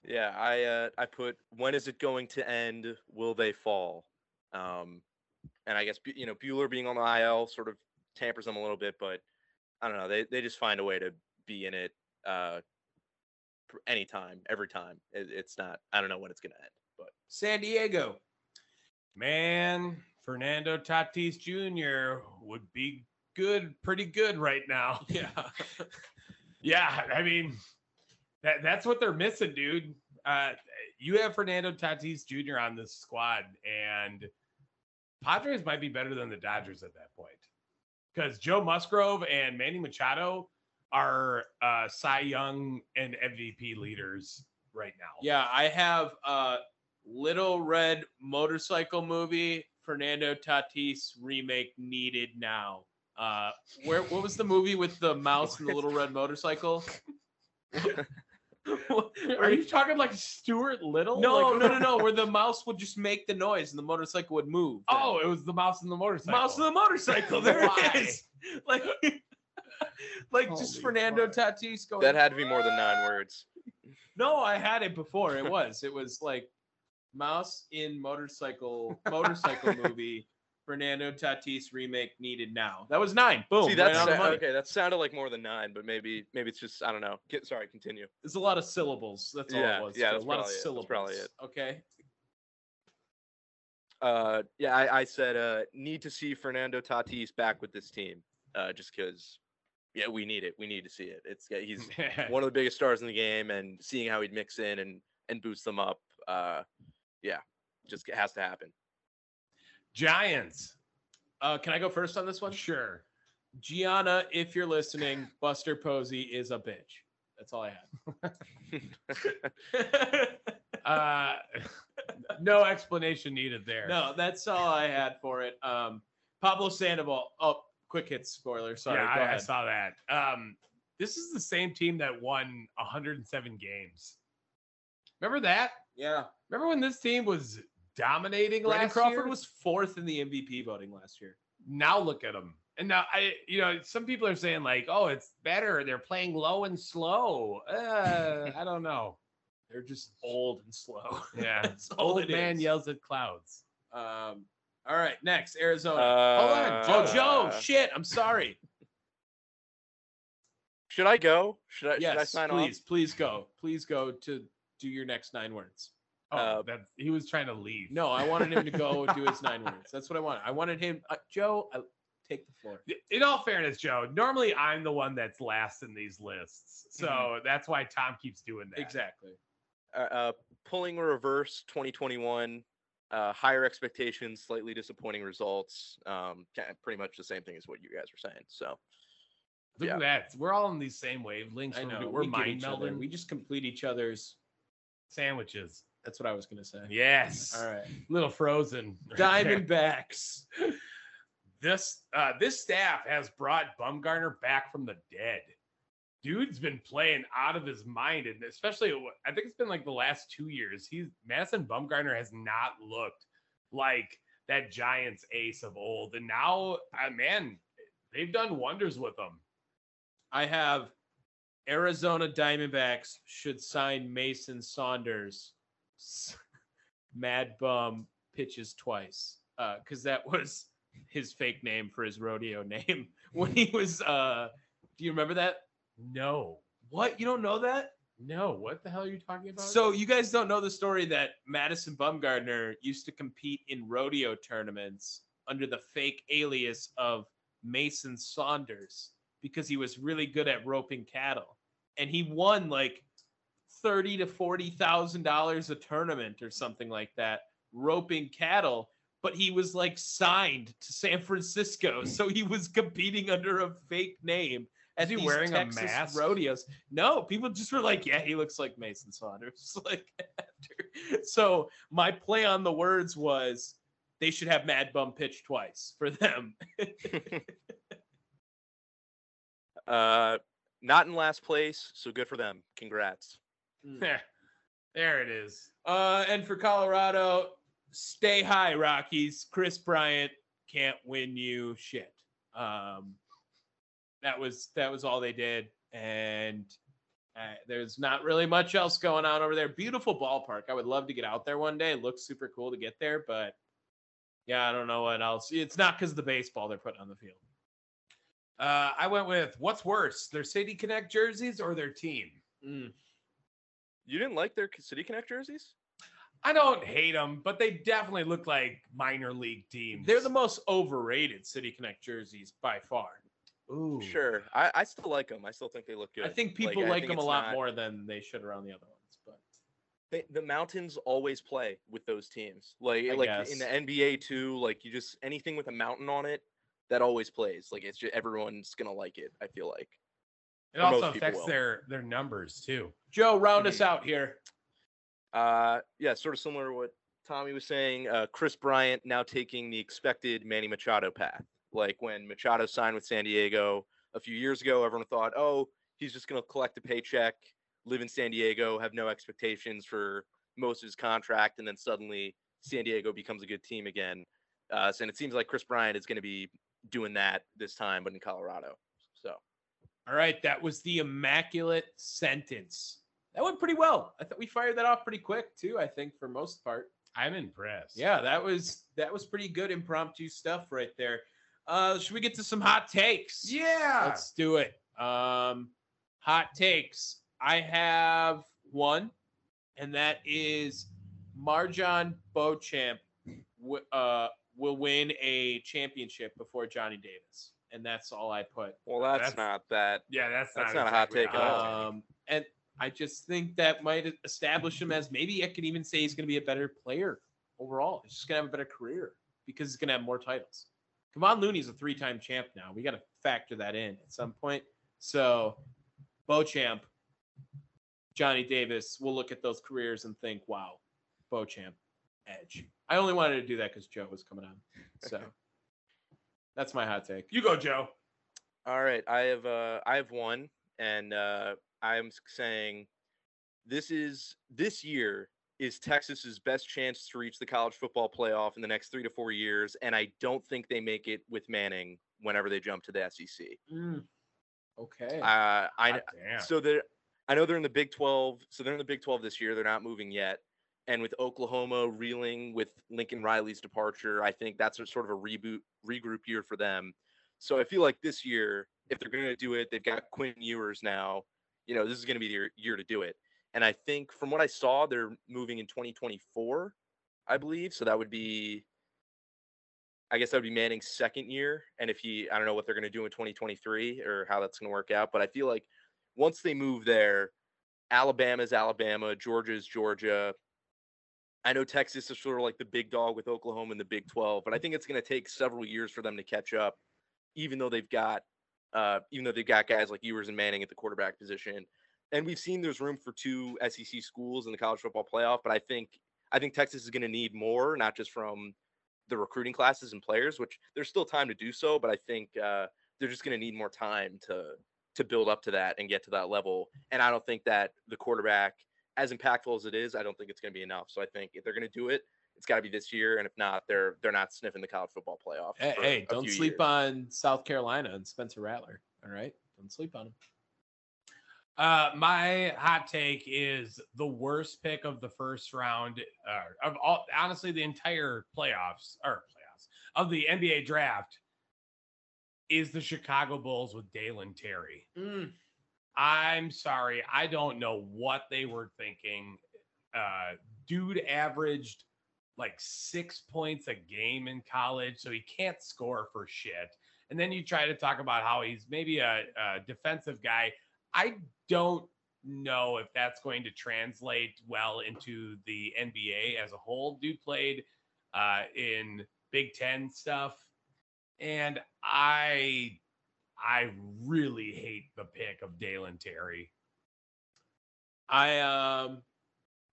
Yeah, I uh, I put when is it going to end? Will they fall? Um, and I guess you know Buehler being on the IL sort of tampers them a little bit, but I don't know. They they just find a way to be in it uh, anytime, every time. It, it's not. I don't know when it's gonna end, but San Diego. Man, Fernando Tatis Jr. would be good, pretty good right now. Yeah. Yeah, I mean, that that's what they're missing, dude. Uh, you have Fernando Tatis Jr. on this squad, and Padres might be better than the Dodgers at that point because Joe Musgrove and Manny Machado are uh, Cy Young and MVP leaders right now. Yeah, I have uh Little Red Motorcycle Movie Fernando Tatis remake needed now. Uh where what was the movie with the mouse and the little red motorcycle? Are you talking like Stuart Little? No, Like- no, no, no, where the mouse would just make the noise and the motorcycle would move. Oh, it was the mouse and the motorcycle. mouse and the motorcycle. There it is. Like like just Fernando fuck. Tatis going that had to be more than nine words. No, I had it before. It was. It was like mouse in motorcycle motorcycle movie. Fernando Tatis remake needed now. That was nine. Boom. See, that's sa- okay. That sounded like more than nine, but maybe maybe it's just I don't know. Get, sorry, continue. There's a lot of syllables. That's all Yeah, it was. yeah, that's a lot of probably it. That's syllables. probably it. Okay. Uh, yeah, I, I said uh, need to see Fernando Tatis back with this team, uh, just because. Yeah, we need it. We need to see it. It's he's one of the biggest stars in the game, and seeing how he'd mix in and and boost them up, uh, yeah, just has to happen. Giants. Uh, can I go first on this one? Sure. Gianna, if you're listening, Buster Posey is a bitch. That's all I had. Uh, no explanation needed there. no, that's all I had for it. Um, Pablo Sandoval. Oh, quick hit spoiler. Sorry. yeah, I, I saw that. Um, this is the same team that won 107 games. Remember that? Yeah. Remember when this team was dominating Brandon last Crawford year? was fourth in the MVP voting last year. now look at them. And now I, you know, some people are saying like, oh, it's better. They're playing low and slow. Uh, I don't know. They're just old and slow. Yeah, That's all old it man is. yells at clouds. Um, all right, next Arizona. Hold on, oh, Uh, Joe, shit. I'm sorry. Should I go? Should I? should I yes, sign please, please go. Please go to do your next nine words. Oh, Uh, that he was trying to leave. No, I wanted him to go do his nine words. That's what I wanted. I wanted him. Uh, Joe, I, take the floor. in all fairness, Joe, normally I'm the one that's last in these lists. So that's why Tom keeps doing that. Exactly. Uh, uh, pulling a reverse 2021. Uh, higher expectations, slightly disappointing results. Um, pretty much the same thing as what you guys were saying. So Look Yeah. at that. We're all in these same wavelengths. I know. we're we mind melding We just complete each other's. sandwiches. That's what I was gonna say. Yes. All right. Little frozen. right. Diamondbacks. this uh this staff has brought Bumgarner back from the dead. Dude's been playing out of his mind, and especially I think it's been like the last two years. He's Madison Bumgarner has not looked like that Giants ace of old, and now, uh, man, they've done wonders with him. I have Arizona Diamondbacks should sign Mason Saunders. Mad Bum pitches twice because that was his fake name for his rodeo name when he was. uh Do you remember that? No, What you don't know that? no, what the hell are you talking about? So you guys don't know the story that Madison Bumgarner used to compete in rodeo tournaments under the fake alias of Mason Saunders because he was really good at roping cattle. And he won like thirty to forty thousand dollars a tournament or something like that, roping cattle. But he was like signed to San Francisco, so he was competing under a fake name. At he these wearing a Texas mask? rodeos? No, people just were like, "Yeah, he looks like Mason Saunders." Like, after. so my play on the words was they should have Mad Bum pitch twice for them. Uh, not in last place, so good for them. Congrats. There it is. Uh, and for Colorado, stay high, Rockies. Kris Bryant can't win you shit. Um, that was that was all they did, and uh, there's not really much else going on over there. Beautiful ballpark. I would love to get out there one day. It looks super cool to get there, but yeah, I don't know what else. It's not because of the baseball they're putting on the field. Uh, I went with what's worse, their City Connect jerseys or their team? Mm. You didn't like their City Connect jerseys? I don't hate them, but they definitely look like minor league teams. They're the most overrated City Connect jerseys by far. Ooh. Sure. I, I still like them. I still think they look good. I think people I like think them a lot not- more than they should around the other ones. But They, the mountains always play with those teams. Like I like guess. in the NBA too. Like you just anything with a mountain on it, that always plays. Like it's just everyone's gonna like it. I feel like. It also affects their their numbers too. Joe, round Mhm. us out here. Uh, yeah, sort of similar to what Tommy was saying. Uh, Kris Bryant now taking the expected Manny Machado path. Like when Machado signed with San Diego a few years ago, everyone thought, oh, he's just going to collect a paycheck, live in San Diego, have no expectations for most of his contract, and then suddenly San Diego becomes a good team again. Uh, so, and it seems like Kris Bryant is going to be doing that this time, but in Colorado. All right, that was the immaculate sentence. That went pretty well. I thought we fired that off pretty quick too. I think for most part. I'm impressed. Yeah, that was that was pretty good impromptu stuff right there. Uh, should we get to some hot takes? Yeah. Let's do it. Um, hot takes. I have one, and that is MarJon Beauchamp w- uh, will win a championship before Johnny Davis, and that's all I put. well, that's, That's- not that. yeah, that's That's not, not a hot take at all. Um, and I just think that might establish him as maybe I could even say he's going to be a better player overall. He's just going to have a better career because he's going to have more titles. Kevon Looney's a three-time champ now. We got to factor that in at some point. So, Beauchamp, Johnny Davis, we'll look at those careers and think, wow, Beauchamp, edge. I only wanted to do that because Joe was coming on. So, that's my hot take. You go, Joe. All right, I have uh I have one, and uh I'm saying this is this year is Texas's best chance to reach the college football playoff in the next three to four years, and I don't think they make it with Manning whenever they jump to the SEC. Okay. Uh, I Hot damn. so they're I know they're in the Big 12, so they're in the Big 12 this year. They're not moving yet. And with Oklahoma reeling with Lincoln Riley's departure, I think that's sort of a reboot, regroup year for them. So I feel like this year, if they're going to do it, they've got Quinn Ewers now. You know, this is going to be their year to do it. And I think from what I saw, they're moving in 2024, I believe. So that would be, I guess that would be Manning's second year. And if he, I don't know what they're going to do in 2023 or how that's going to work out. But I feel like once they move there, Alabama's Alabama, Georgia's Georgia. I know Texas is sort of like the big dog with Oklahoma in the Big 12, but I think it's going to take several years for them to catch up, even though they've got, uh, even though they've got guys like Ewers and Manning at the quarterback position. And we've seen there's room for two SEC schools in the college football playoff, but I think I think Texas is going to need more, not just from the recruiting classes and players, which there's still time to do so, but I think uh, they're just going to need more time to to build up to that and get to that level. And I don't think that the quarterback, as impactful as it is, I don't think it's going to be enough. So I think if they're going to do it, it's got to be this year. And if not, they're they're not sniffing the college football playoff. Hey, hey don't sleep years. on South Carolina and Spencer Rattler. All right, don't sleep on him. Uh, my hot take is the worst pick of the first round uh, of all. Honestly, the entire playoffs or playoffs of the NBA draft is the Chicago Bulls with Dalen Terry. I'm sorry, I don't know what they were thinking. Uh, dude averaged like six points a game in college, so he can't score for shit. And then you try to talk about how he's maybe a, a defensive guy. I don't know if that's going to translate well into the NBA as a whole. Dude played uh, in Big Ten stuff, and I I really hate the pick of Dalen Terry. I um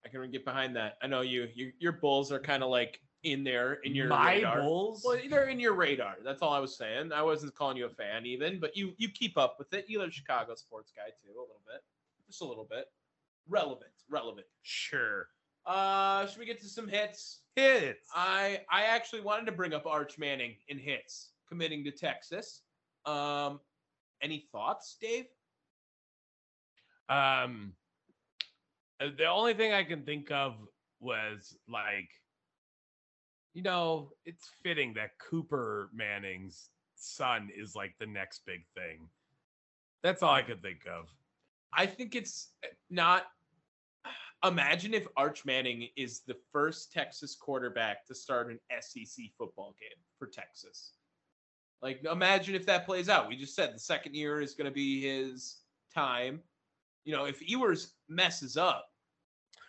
I can get behind that. I know you your your Bulls are kind of like in there in your My radar. Bulls. Well, they're in your radar. That's all I was saying. I wasn't calling you a fan even, but you you keep up with it. You're a Chicago sports guy too, a little bit, just a little bit. Relevant, relevant. Sure, Uh, should we get to some hits? hits. I I actually wanted to bring up Arch Manning in hits committing to Texas. Um, any thoughts, Dave? Um, the only thing I can think of was like, you know, it's fitting that Cooper Manning's son is like the next big thing. That's all I could think of. I think it's not. Imagine if Arch Manning is the first Texas quarterback to start an SEC football game for Texas. Like, imagine if that plays out. We just said the second year is going to be his time. You know, if Ewers messes up,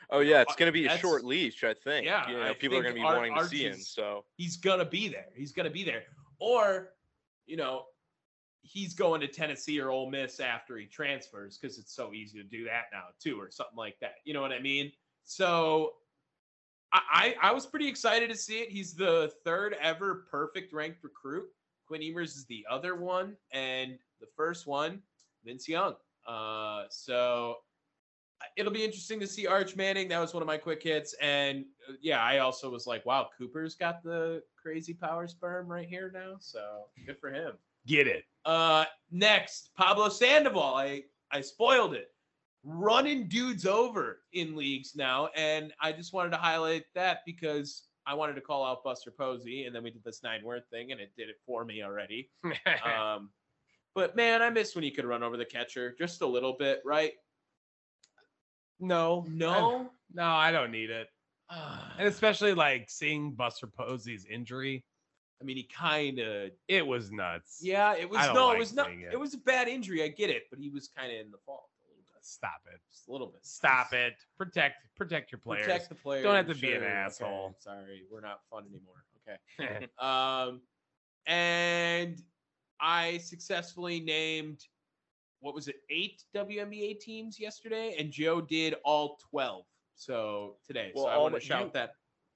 Oh yeah, it's going to be a short leash, I think. Yeah, you know, people are going to be Ar- wanting to see him. So he's gonna be there. He's gonna be there. Or, you know, he's going to Tennessee or Ole Miss after he transfers because it's so easy to do that now too, or something like that. You know what I mean? So, I, I was pretty excited to see it. He's the third ever perfect ranked recruit. Quinn Ewers is the other one, and the first one, Vince Young. Uh, so it'll be interesting to see Arch Manning. That was one of my quick hits, and uh, yeah, I also was like, wow, Cooper's got the crazy power sperm right here now, so good for him. Get it? Uh, next, Pablo Sandoval. I I spoiled it. Running dudes over in leagues now, and I just wanted to highlight that because I wanted to call out Buster Posey, and then we did this nine word thing, and it did it for me already. Um, but man, I miss when you could run over the catcher just a little bit, right? no, I- No. no, I don't need it. And especially like seeing Buster Posey's injury, I mean, he kind of it was nuts. Yeah, it was no, like it was not. It. it. was a bad injury. I get it, but he was kind of in the fault a little bit. Stop it. Just a little bit. Stop it. Protect protect your players. Protect the players. Don't have to be an Sure, okay, asshole. Sorry, we're not fun anymore. Okay. um, and I successfully named what was it? Eight WNBA teams yesterday, and Joe did all twelve. So today, Well, so I want to shout you- that.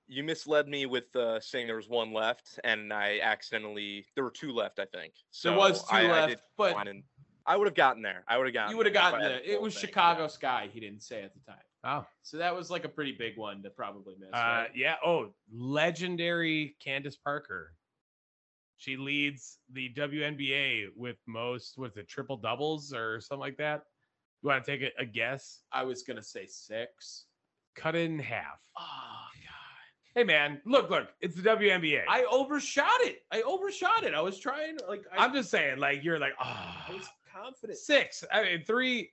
you misled me with uh, saying there was one left, and I accidentally there were two left, I think. So there was two I, I left, did but fine, and I would have gotten there. I would have gotten. you would have gotten I the. had the It was thing, Chicago yeah. Sky. He didn't say at the time. oh. So that was like a pretty big one to probably miss. Uh, right? yeah. Oh, legendary Candace Parker. She leads the WNBA with most, was it triple doubles or something like that? You want to take a, a guess? I was gonna say six. Cut it in half. Oh god. Hey, man, look, look, it's the WNBA. I overshot it. I overshot it. I was trying like I, I'm just saying, like, you're like, I oh, was confident. six. I mean, three.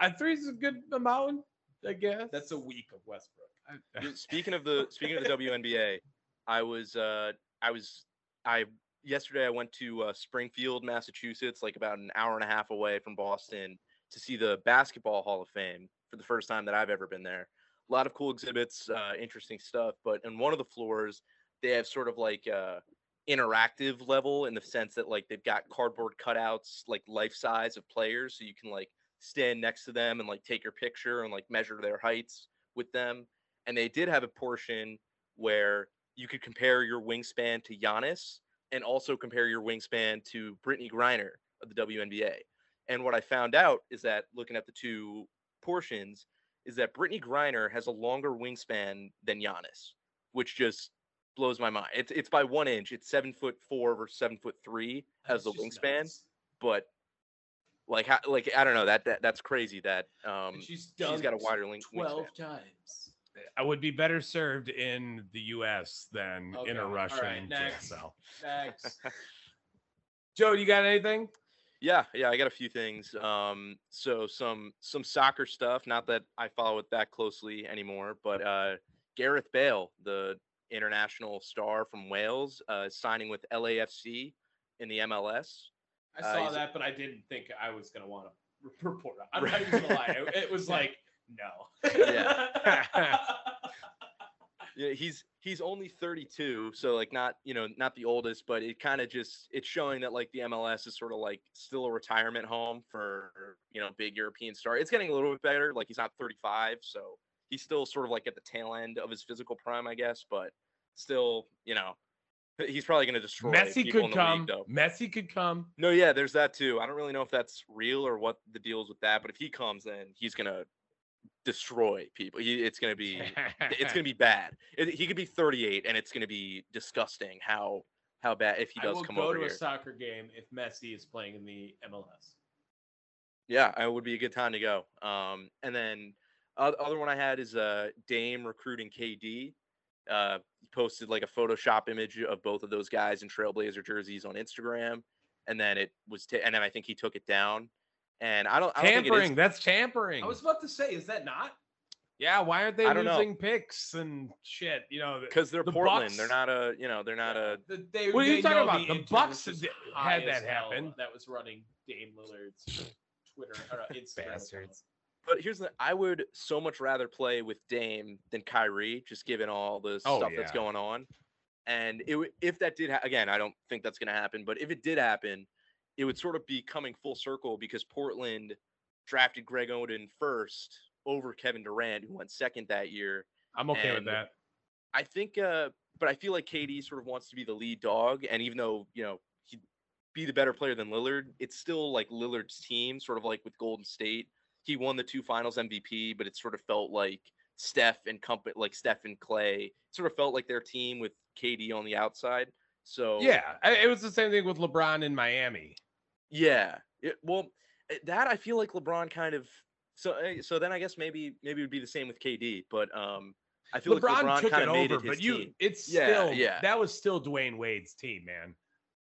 I three is a good amount, I guess. That's a week of Westbrook. Yeah, Speaking of the speaking of the WNBA, I was uh I was I yesterday I went to uh, Springfield, Massachusetts, like about an hour and a half away from Boston, to see the Basketball Hall of Fame for the first time that I've ever been there. A lot of cool exhibits, uh, interesting stuff. But in one of the floors, they have sort of like uh interactive level in the sense that like they've got cardboard cutouts, like life size of players, so you can like stand next to them and like take your picture and like measure their heights with them and they did have a portion where you could compare your wingspan to Giannis and also compare your wingspan to Brittney Griner of the WNBA. And what I found out is that looking at the two portions is that Brittney Griner has a longer wingspan than Giannis, which just blows my mind. It's it's by one inch. It's seven foot four versus seven foot three as the That's just wingspan, nuts. but like how, like I don't know that, that that's crazy that um And she's she's done got a wider link twelve wingspan. times. I would be better served in the U.S. than Okay, in a all right, Russian next. JSL. Next. Joe, you got anything? Yeah, yeah, I got a few things. Um, so some some soccer stuff. Not that I follow it that closely anymore, but uh, Gareth Bale, the international star from Wales, uh, signing with LAFC in the MLS. I Uh, saw he's- that, but I didn't think I was gonna want to report. on. I'm not even gonna lie. It, it was like no. Yeah. Yeah, he's he's only 32, so like not you know not the oldest, but it kind of just it's showing that like the MLS is sort of like still a retirement home for you know big European star. It's getting a little bit better. Like he's not 35, so he's still sort of like at the tail end of his physical prime, I guess, but still you know he's probably going to destroy. Messi could come. League, though. Messi could come. No, yeah, there's that too. I don't really know if that's real or what the deal is with that, but if he comes, then he's gonna destroy people. He, it's gonna be it's gonna be bad. It, he could be 38, and it's gonna be disgusting how how bad if he does come over here. I will go to here. a soccer game if Messi is playing in the MLS. Yeah, it would be a good time to go. Um, and then other one I had is uh Dame recruiting KD. Uh, he posted like a Photoshop image of both of those guys in Trailblazer jerseys on Instagram, and then it was ta- and then I think he took it down. And I don't, I don't think it tampering. That's tampering. I was about to say, is that not? yeah, why aren't they I don't know. losing picks and shit? You know, because they're the Portland. Bucks- They're not a you know they're not a the- they, What are you talking about? the The Bucks was just did- high had that happen. That was running Dame Lillard's Twitter or uh, Instagram. Bastards. But here's the I would so much rather play with Dame than Kyrie, just given all the Oh, stuff that's going on. And it, if that did ha- again, I don't think that's going to happen. But if it did happen, it would sort of be coming full circle because Portland drafted Greg Oden first over Kevin Durant, who went second that year. I'm okay with that. I think, uh, but I feel like KD sort of wants to be the lead dog, and even though you know he'd be the better player than Lillard, it's still like Lillard's team, sort of like with Golden State. He won the two Finals MVP, but it sort of felt like Steph and company, like Steph and Clay, sort of felt like their team with KD on the outside. So Yeah, it was the same thing with LeBron in Miami. yeah. It, well, eh, that I feel like LeBron kind of. So eh, so then I guess maybe maybe it would be the same with KD, but um, I feel LeBron, like LeBron took it over, it but you, team. it's Yeah, still yeah. that was still Dwyane Wade's team, man.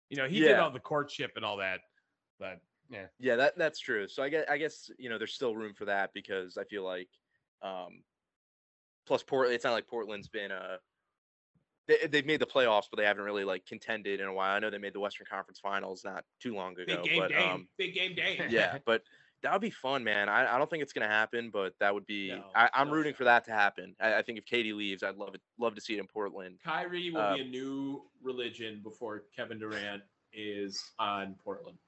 You know, he did all the courtship and all that, but yeah, Yeah, that that's true. So I guess I guess you know there's still room for that because I feel like, um, plus Portland. It's not like Portland's been uh, they they've made the playoffs, but they haven't really like contended in a while. I know they made the Western Conference Finals not too long ago, Big game but Dame. um, Big game Dame. yeah, but that would be fun, man. I, I don't think it's gonna happen, but that would be. No, I, I'm no rooting shot. for that to happen. I, I think if KD leaves, I'd love it. Love to see it in Portland. Kyrie will Uh, be a new religion before Kevin Durant is on Portland.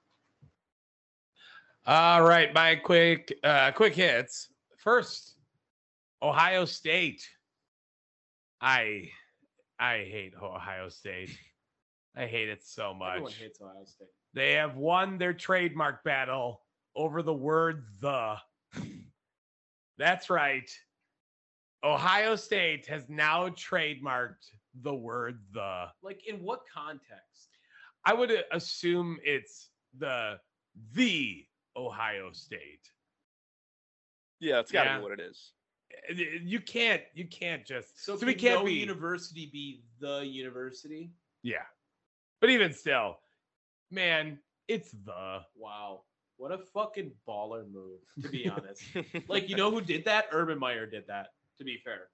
All right, my quick uh quick hits. First, Ohio State. I I hate Ohio State. I hate it so Everyone much. hates Ohio State. They have won their trademark battle over the word the. That's right. Ohio State has now trademarked the word the. Like in what context? I would assume it's the the Ohio State. Yeah, it's got to Yeah. be what it is. You can't you can't just So, so we can can't no be university be the university? yeah. But even still, man, it's the Wow. What a fucking baller move, to be honest. like, you know who did that? Urban Meyer did that, to be fair.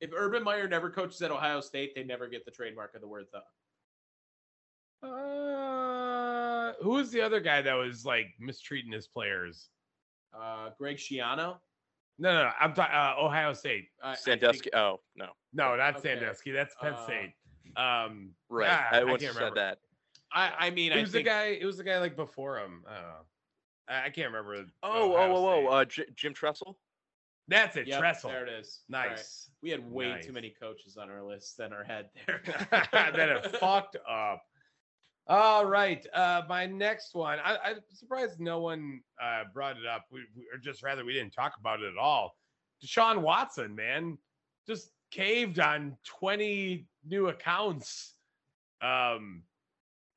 If Urban Meyer never coaches at Ohio State, they never get the trademark of the word the. uh who was the other guy that was like mistreating his players? Uh, Greg Schiano. No, no, no I'm talking uh, Ohio State. I- I Sandusky. think- Oh no, No, not Okay. Sandusky. That's Penn Uh, State. Um, right. ah, I I can't said remember. that. I, I mean, It I was think the guy. It was the guy like before him. I. I, I can't remember. Oh, Ohio oh, oh, State. oh, uh, J- Jim Tressel. That's it. Yep, Tressel. There it is. All right. Nice. We had way Nice. too many coaches on our list than our head there. that have fucked up. All right. Uh, my next one. I, I'm surprised no one uh, brought it up, we, we- or just rather we didn't talk about it at all. Deshaun Watson, man, just caved on 20 new accounts. Um,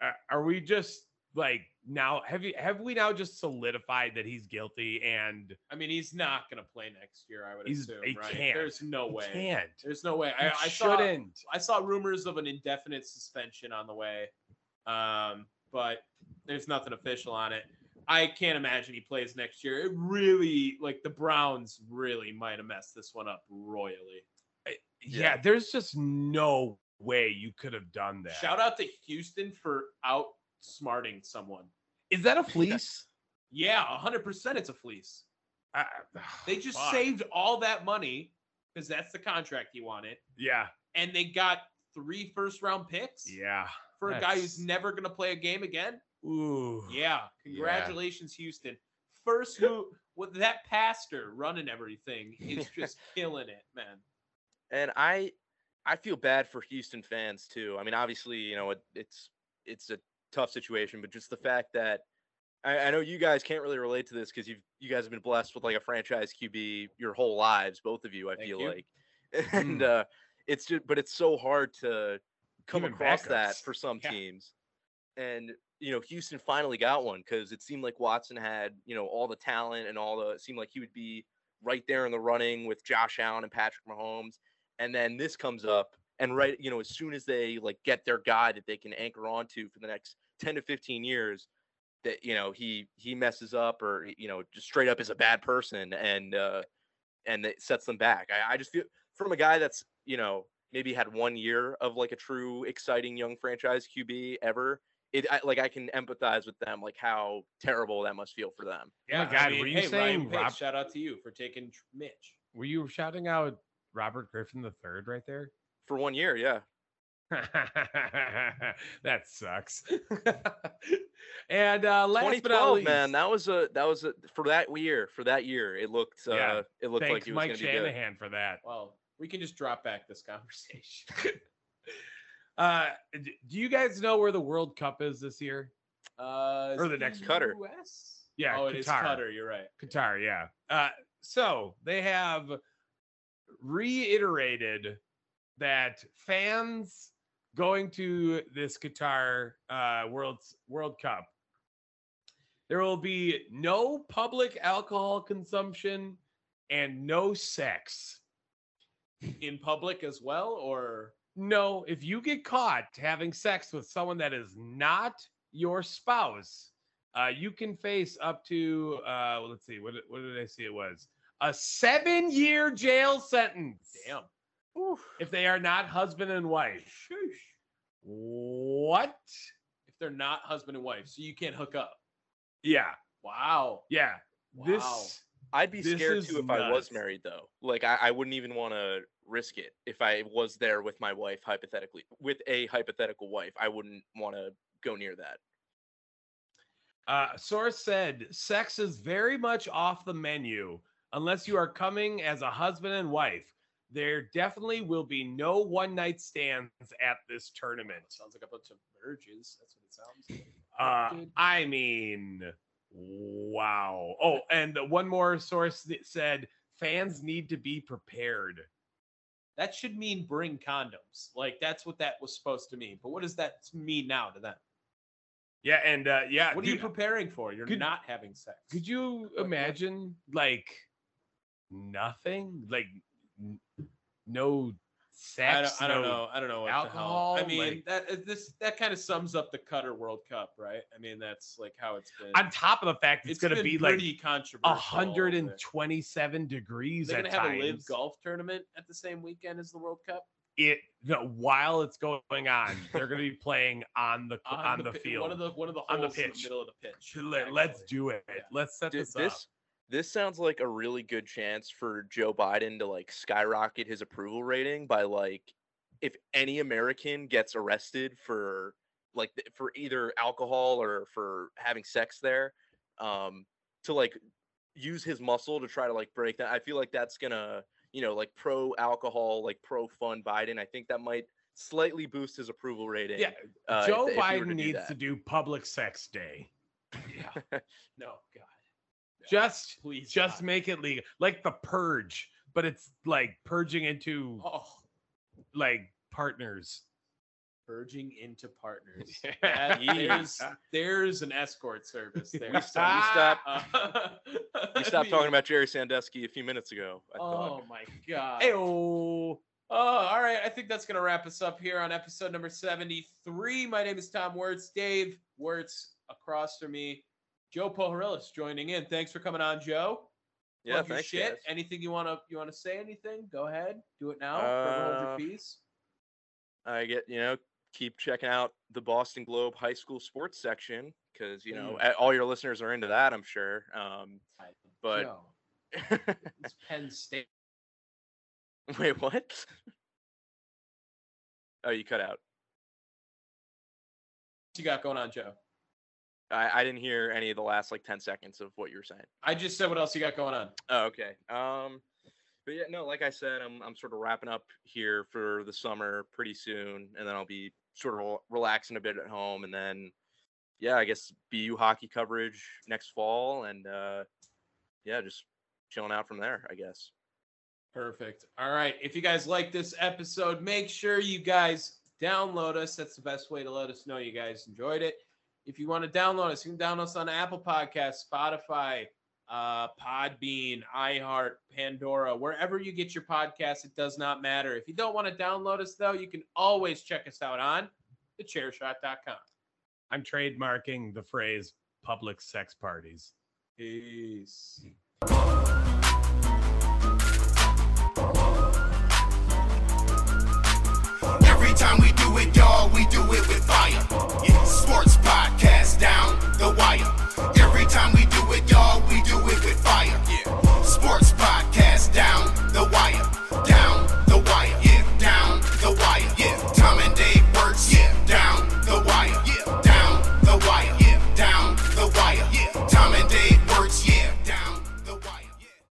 are, are we just like now? Have you have we now just solidified that he's guilty and I mean, he's not going to play next year. I would He's- assume, he right? can't. There's no he way. can't? There's no way. I, I shouldn't. I saw rumors of an indefinite suspension on the way, um, but there's nothing official on it. I can't imagine he plays next year. It really, like the Browns, really might have messed this one up royally. yeah, there's just no way you could have done that. Shout out to Houston for outsmarting someone. Is that a fleece? Yeah, hundred percent. It's a fleece. I- They just fuck. saved all that money because that's the contract he wanted, Yeah, and they got three first round picks yeah. For a guy who's never going to play a game again. Ooh. Yeah, congratulations, Houston. First who with that pastor running everything is just killing it, man. and I I feel bad for Houston fans too. I mean, obviously, you know, it, it's it's a tough situation, but just the fact that I, I know you guys can't really relate to this because you've you guys have been blessed with like a franchise QB your whole lives, both of you. I Thank feel you. like, and uh, it's just but it's so hard to come Even across that for some Yeah. teams, and you know, Houston finally got one because it seemed like Watson had you know all the talent and all the it seemed like he would be right there in the running with Josh Allen and Patrick Mahomes. And then this comes up and right you know as soon as they like get their guy that they can anchor onto for the next 10 to 15 years that you know he he messes up or you know just straight up is a bad person and uh and it sets them back. I, I just feel from a guy that's you know maybe had one year of like a true exciting young franchise qb ever it I, like i can empathize with them like how terrible that must feel for them Oh my God, were you hey, saying Ryan Pace, Rob- shout out to you for taking Tr- Mitch. Were you shouting out Robert Griffin the third right there? for one year yeah that sucks. and uh last but not least, man that was a that was a for that year for that year it looked uh Yeah, it looked thanks like it was Mike gonna be good. Shanahan for that. Well, we can just drop back this conversation. Uh do you guys know where the World Cup is this year? Uh, Or the next Qatar. US? Yeah, Oh, it is Qatar. Qatar. You're right. Qatar, yeah. Uh, so they have reiterated that fans going to this Qatar uh, World World Cup, there will be no public alcohol consumption and no sex. In public as well, or No, if you get caught having sex with someone that is not your spouse, uh, you can face up to uh, well, let's see, what did- what did I see? It was a seven-year jail sentence. damn. If they are not husband and wife. What? If they're not husband and wife, so you can't hook up. Yeah, Wow. yeah. Wow. This I'd be This scared too if I was married though. Like I, I wouldn't even want to risk it if I was there with my wife hypothetically. With a hypothetical wife, I wouldn't want to go near that. Uh, source said sex is very much off the menu unless you are coming as a husband and wife. There definitely will be no one night stands at this tournament. Sounds like a bunch of virgins. That's what it sounds like. Uh, I mean, wow. Oh, and one more source that said fans need to be prepared. That should mean bring condoms. Like that's what that was supposed to mean. But what does that mean now to them? Yeah, and uh, yeah, What are you preparing for? You're could- not having sex. Could you what- imagine like nothing, like n- no sex? I don't, I don't no- know. I don't know what alcohol, the hell. I mean, like- that this that kind of sums up the Qatar World Cup, right? I mean, that's like how it's been. On top of the fact it's, going to be like controversial. hundred and that- twenty-seven degrees. They're gonna have a LIV golf tournament at the same weekend as the World Cup It no, while it's going on, they're going to be playing on the on, the, pi- field. One of the one of the On the holes in pitch. the middle of the pitch. Let, let's do it. Yeah. Let's set Dude, this up. This sounds like a really good chance for Joe Biden to like skyrocket his approval rating by like if any American gets arrested for like for either alcohol or for having sex there um to like use his muscle to try to like break that. I feel like that's going to, you know, like pro alcohol, like pro fun Biden. I think that might slightly boost his approval rating. Yeah, uh, Joe if were Biden to needs that. to do public sex day. Yeah. no, God. Just please, just God. make it legal, like the purge, but it's like purging into oh, like partners. purging into partners. Yeah. That- there's there's an escort service there. We stop- we stop- Uh, You stopped talking about Jerry Sandusky a few minutes ago. I thought. Oh my God. Ayo. Oh, all right. I think that's going to wrap us up here on episode number 73. My name is Tom Wirtz. Dave Wirtz across from me. Joe Pohoryles joining in. Thanks for coming on, Joe. yeah, your thanks, shit. guys. Anything you want to you want to say anything? Go ahead. Do it now. Forever hold Uh, your peace. I get you know keep checking out the Boston Globe high school sports section because you know Mm. all your listeners are into that. I'm sure. Um, but it's Penn State. wait, what? oh, you cut out. What you got going on, Joe? I, I didn't hear any of the last like 10 seconds of what you were saying. I just said what else you got going on. Oh, okay. Um, but yeah, no, like I said, I'm I'm sort of wrapping up here for the summer pretty soon, and then I'll be sort of rel- relaxing a bit at home, and then yeah, I guess BU hockey coverage next fall, and uh, yeah, just chilling out from there, I guess. Perfect. All right. If you guys like this episode, make sure you guys download us. That's the best way to let us know you guys enjoyed it. If you want to download us, you can download us on Apple Podcasts, Spotify, uh, Podbean, iHeart, Pandora, wherever you get your podcasts. It does not matter. If you don't want to download us, though, you can always check us out on thechairshot.com. I'm trademarking the phrase public sex parties. Peace. Every time we do it, how we do it with fire. Yeah, sports podcast down the wire. Every time we do it, y'all, we do it with fire. Yeah, sports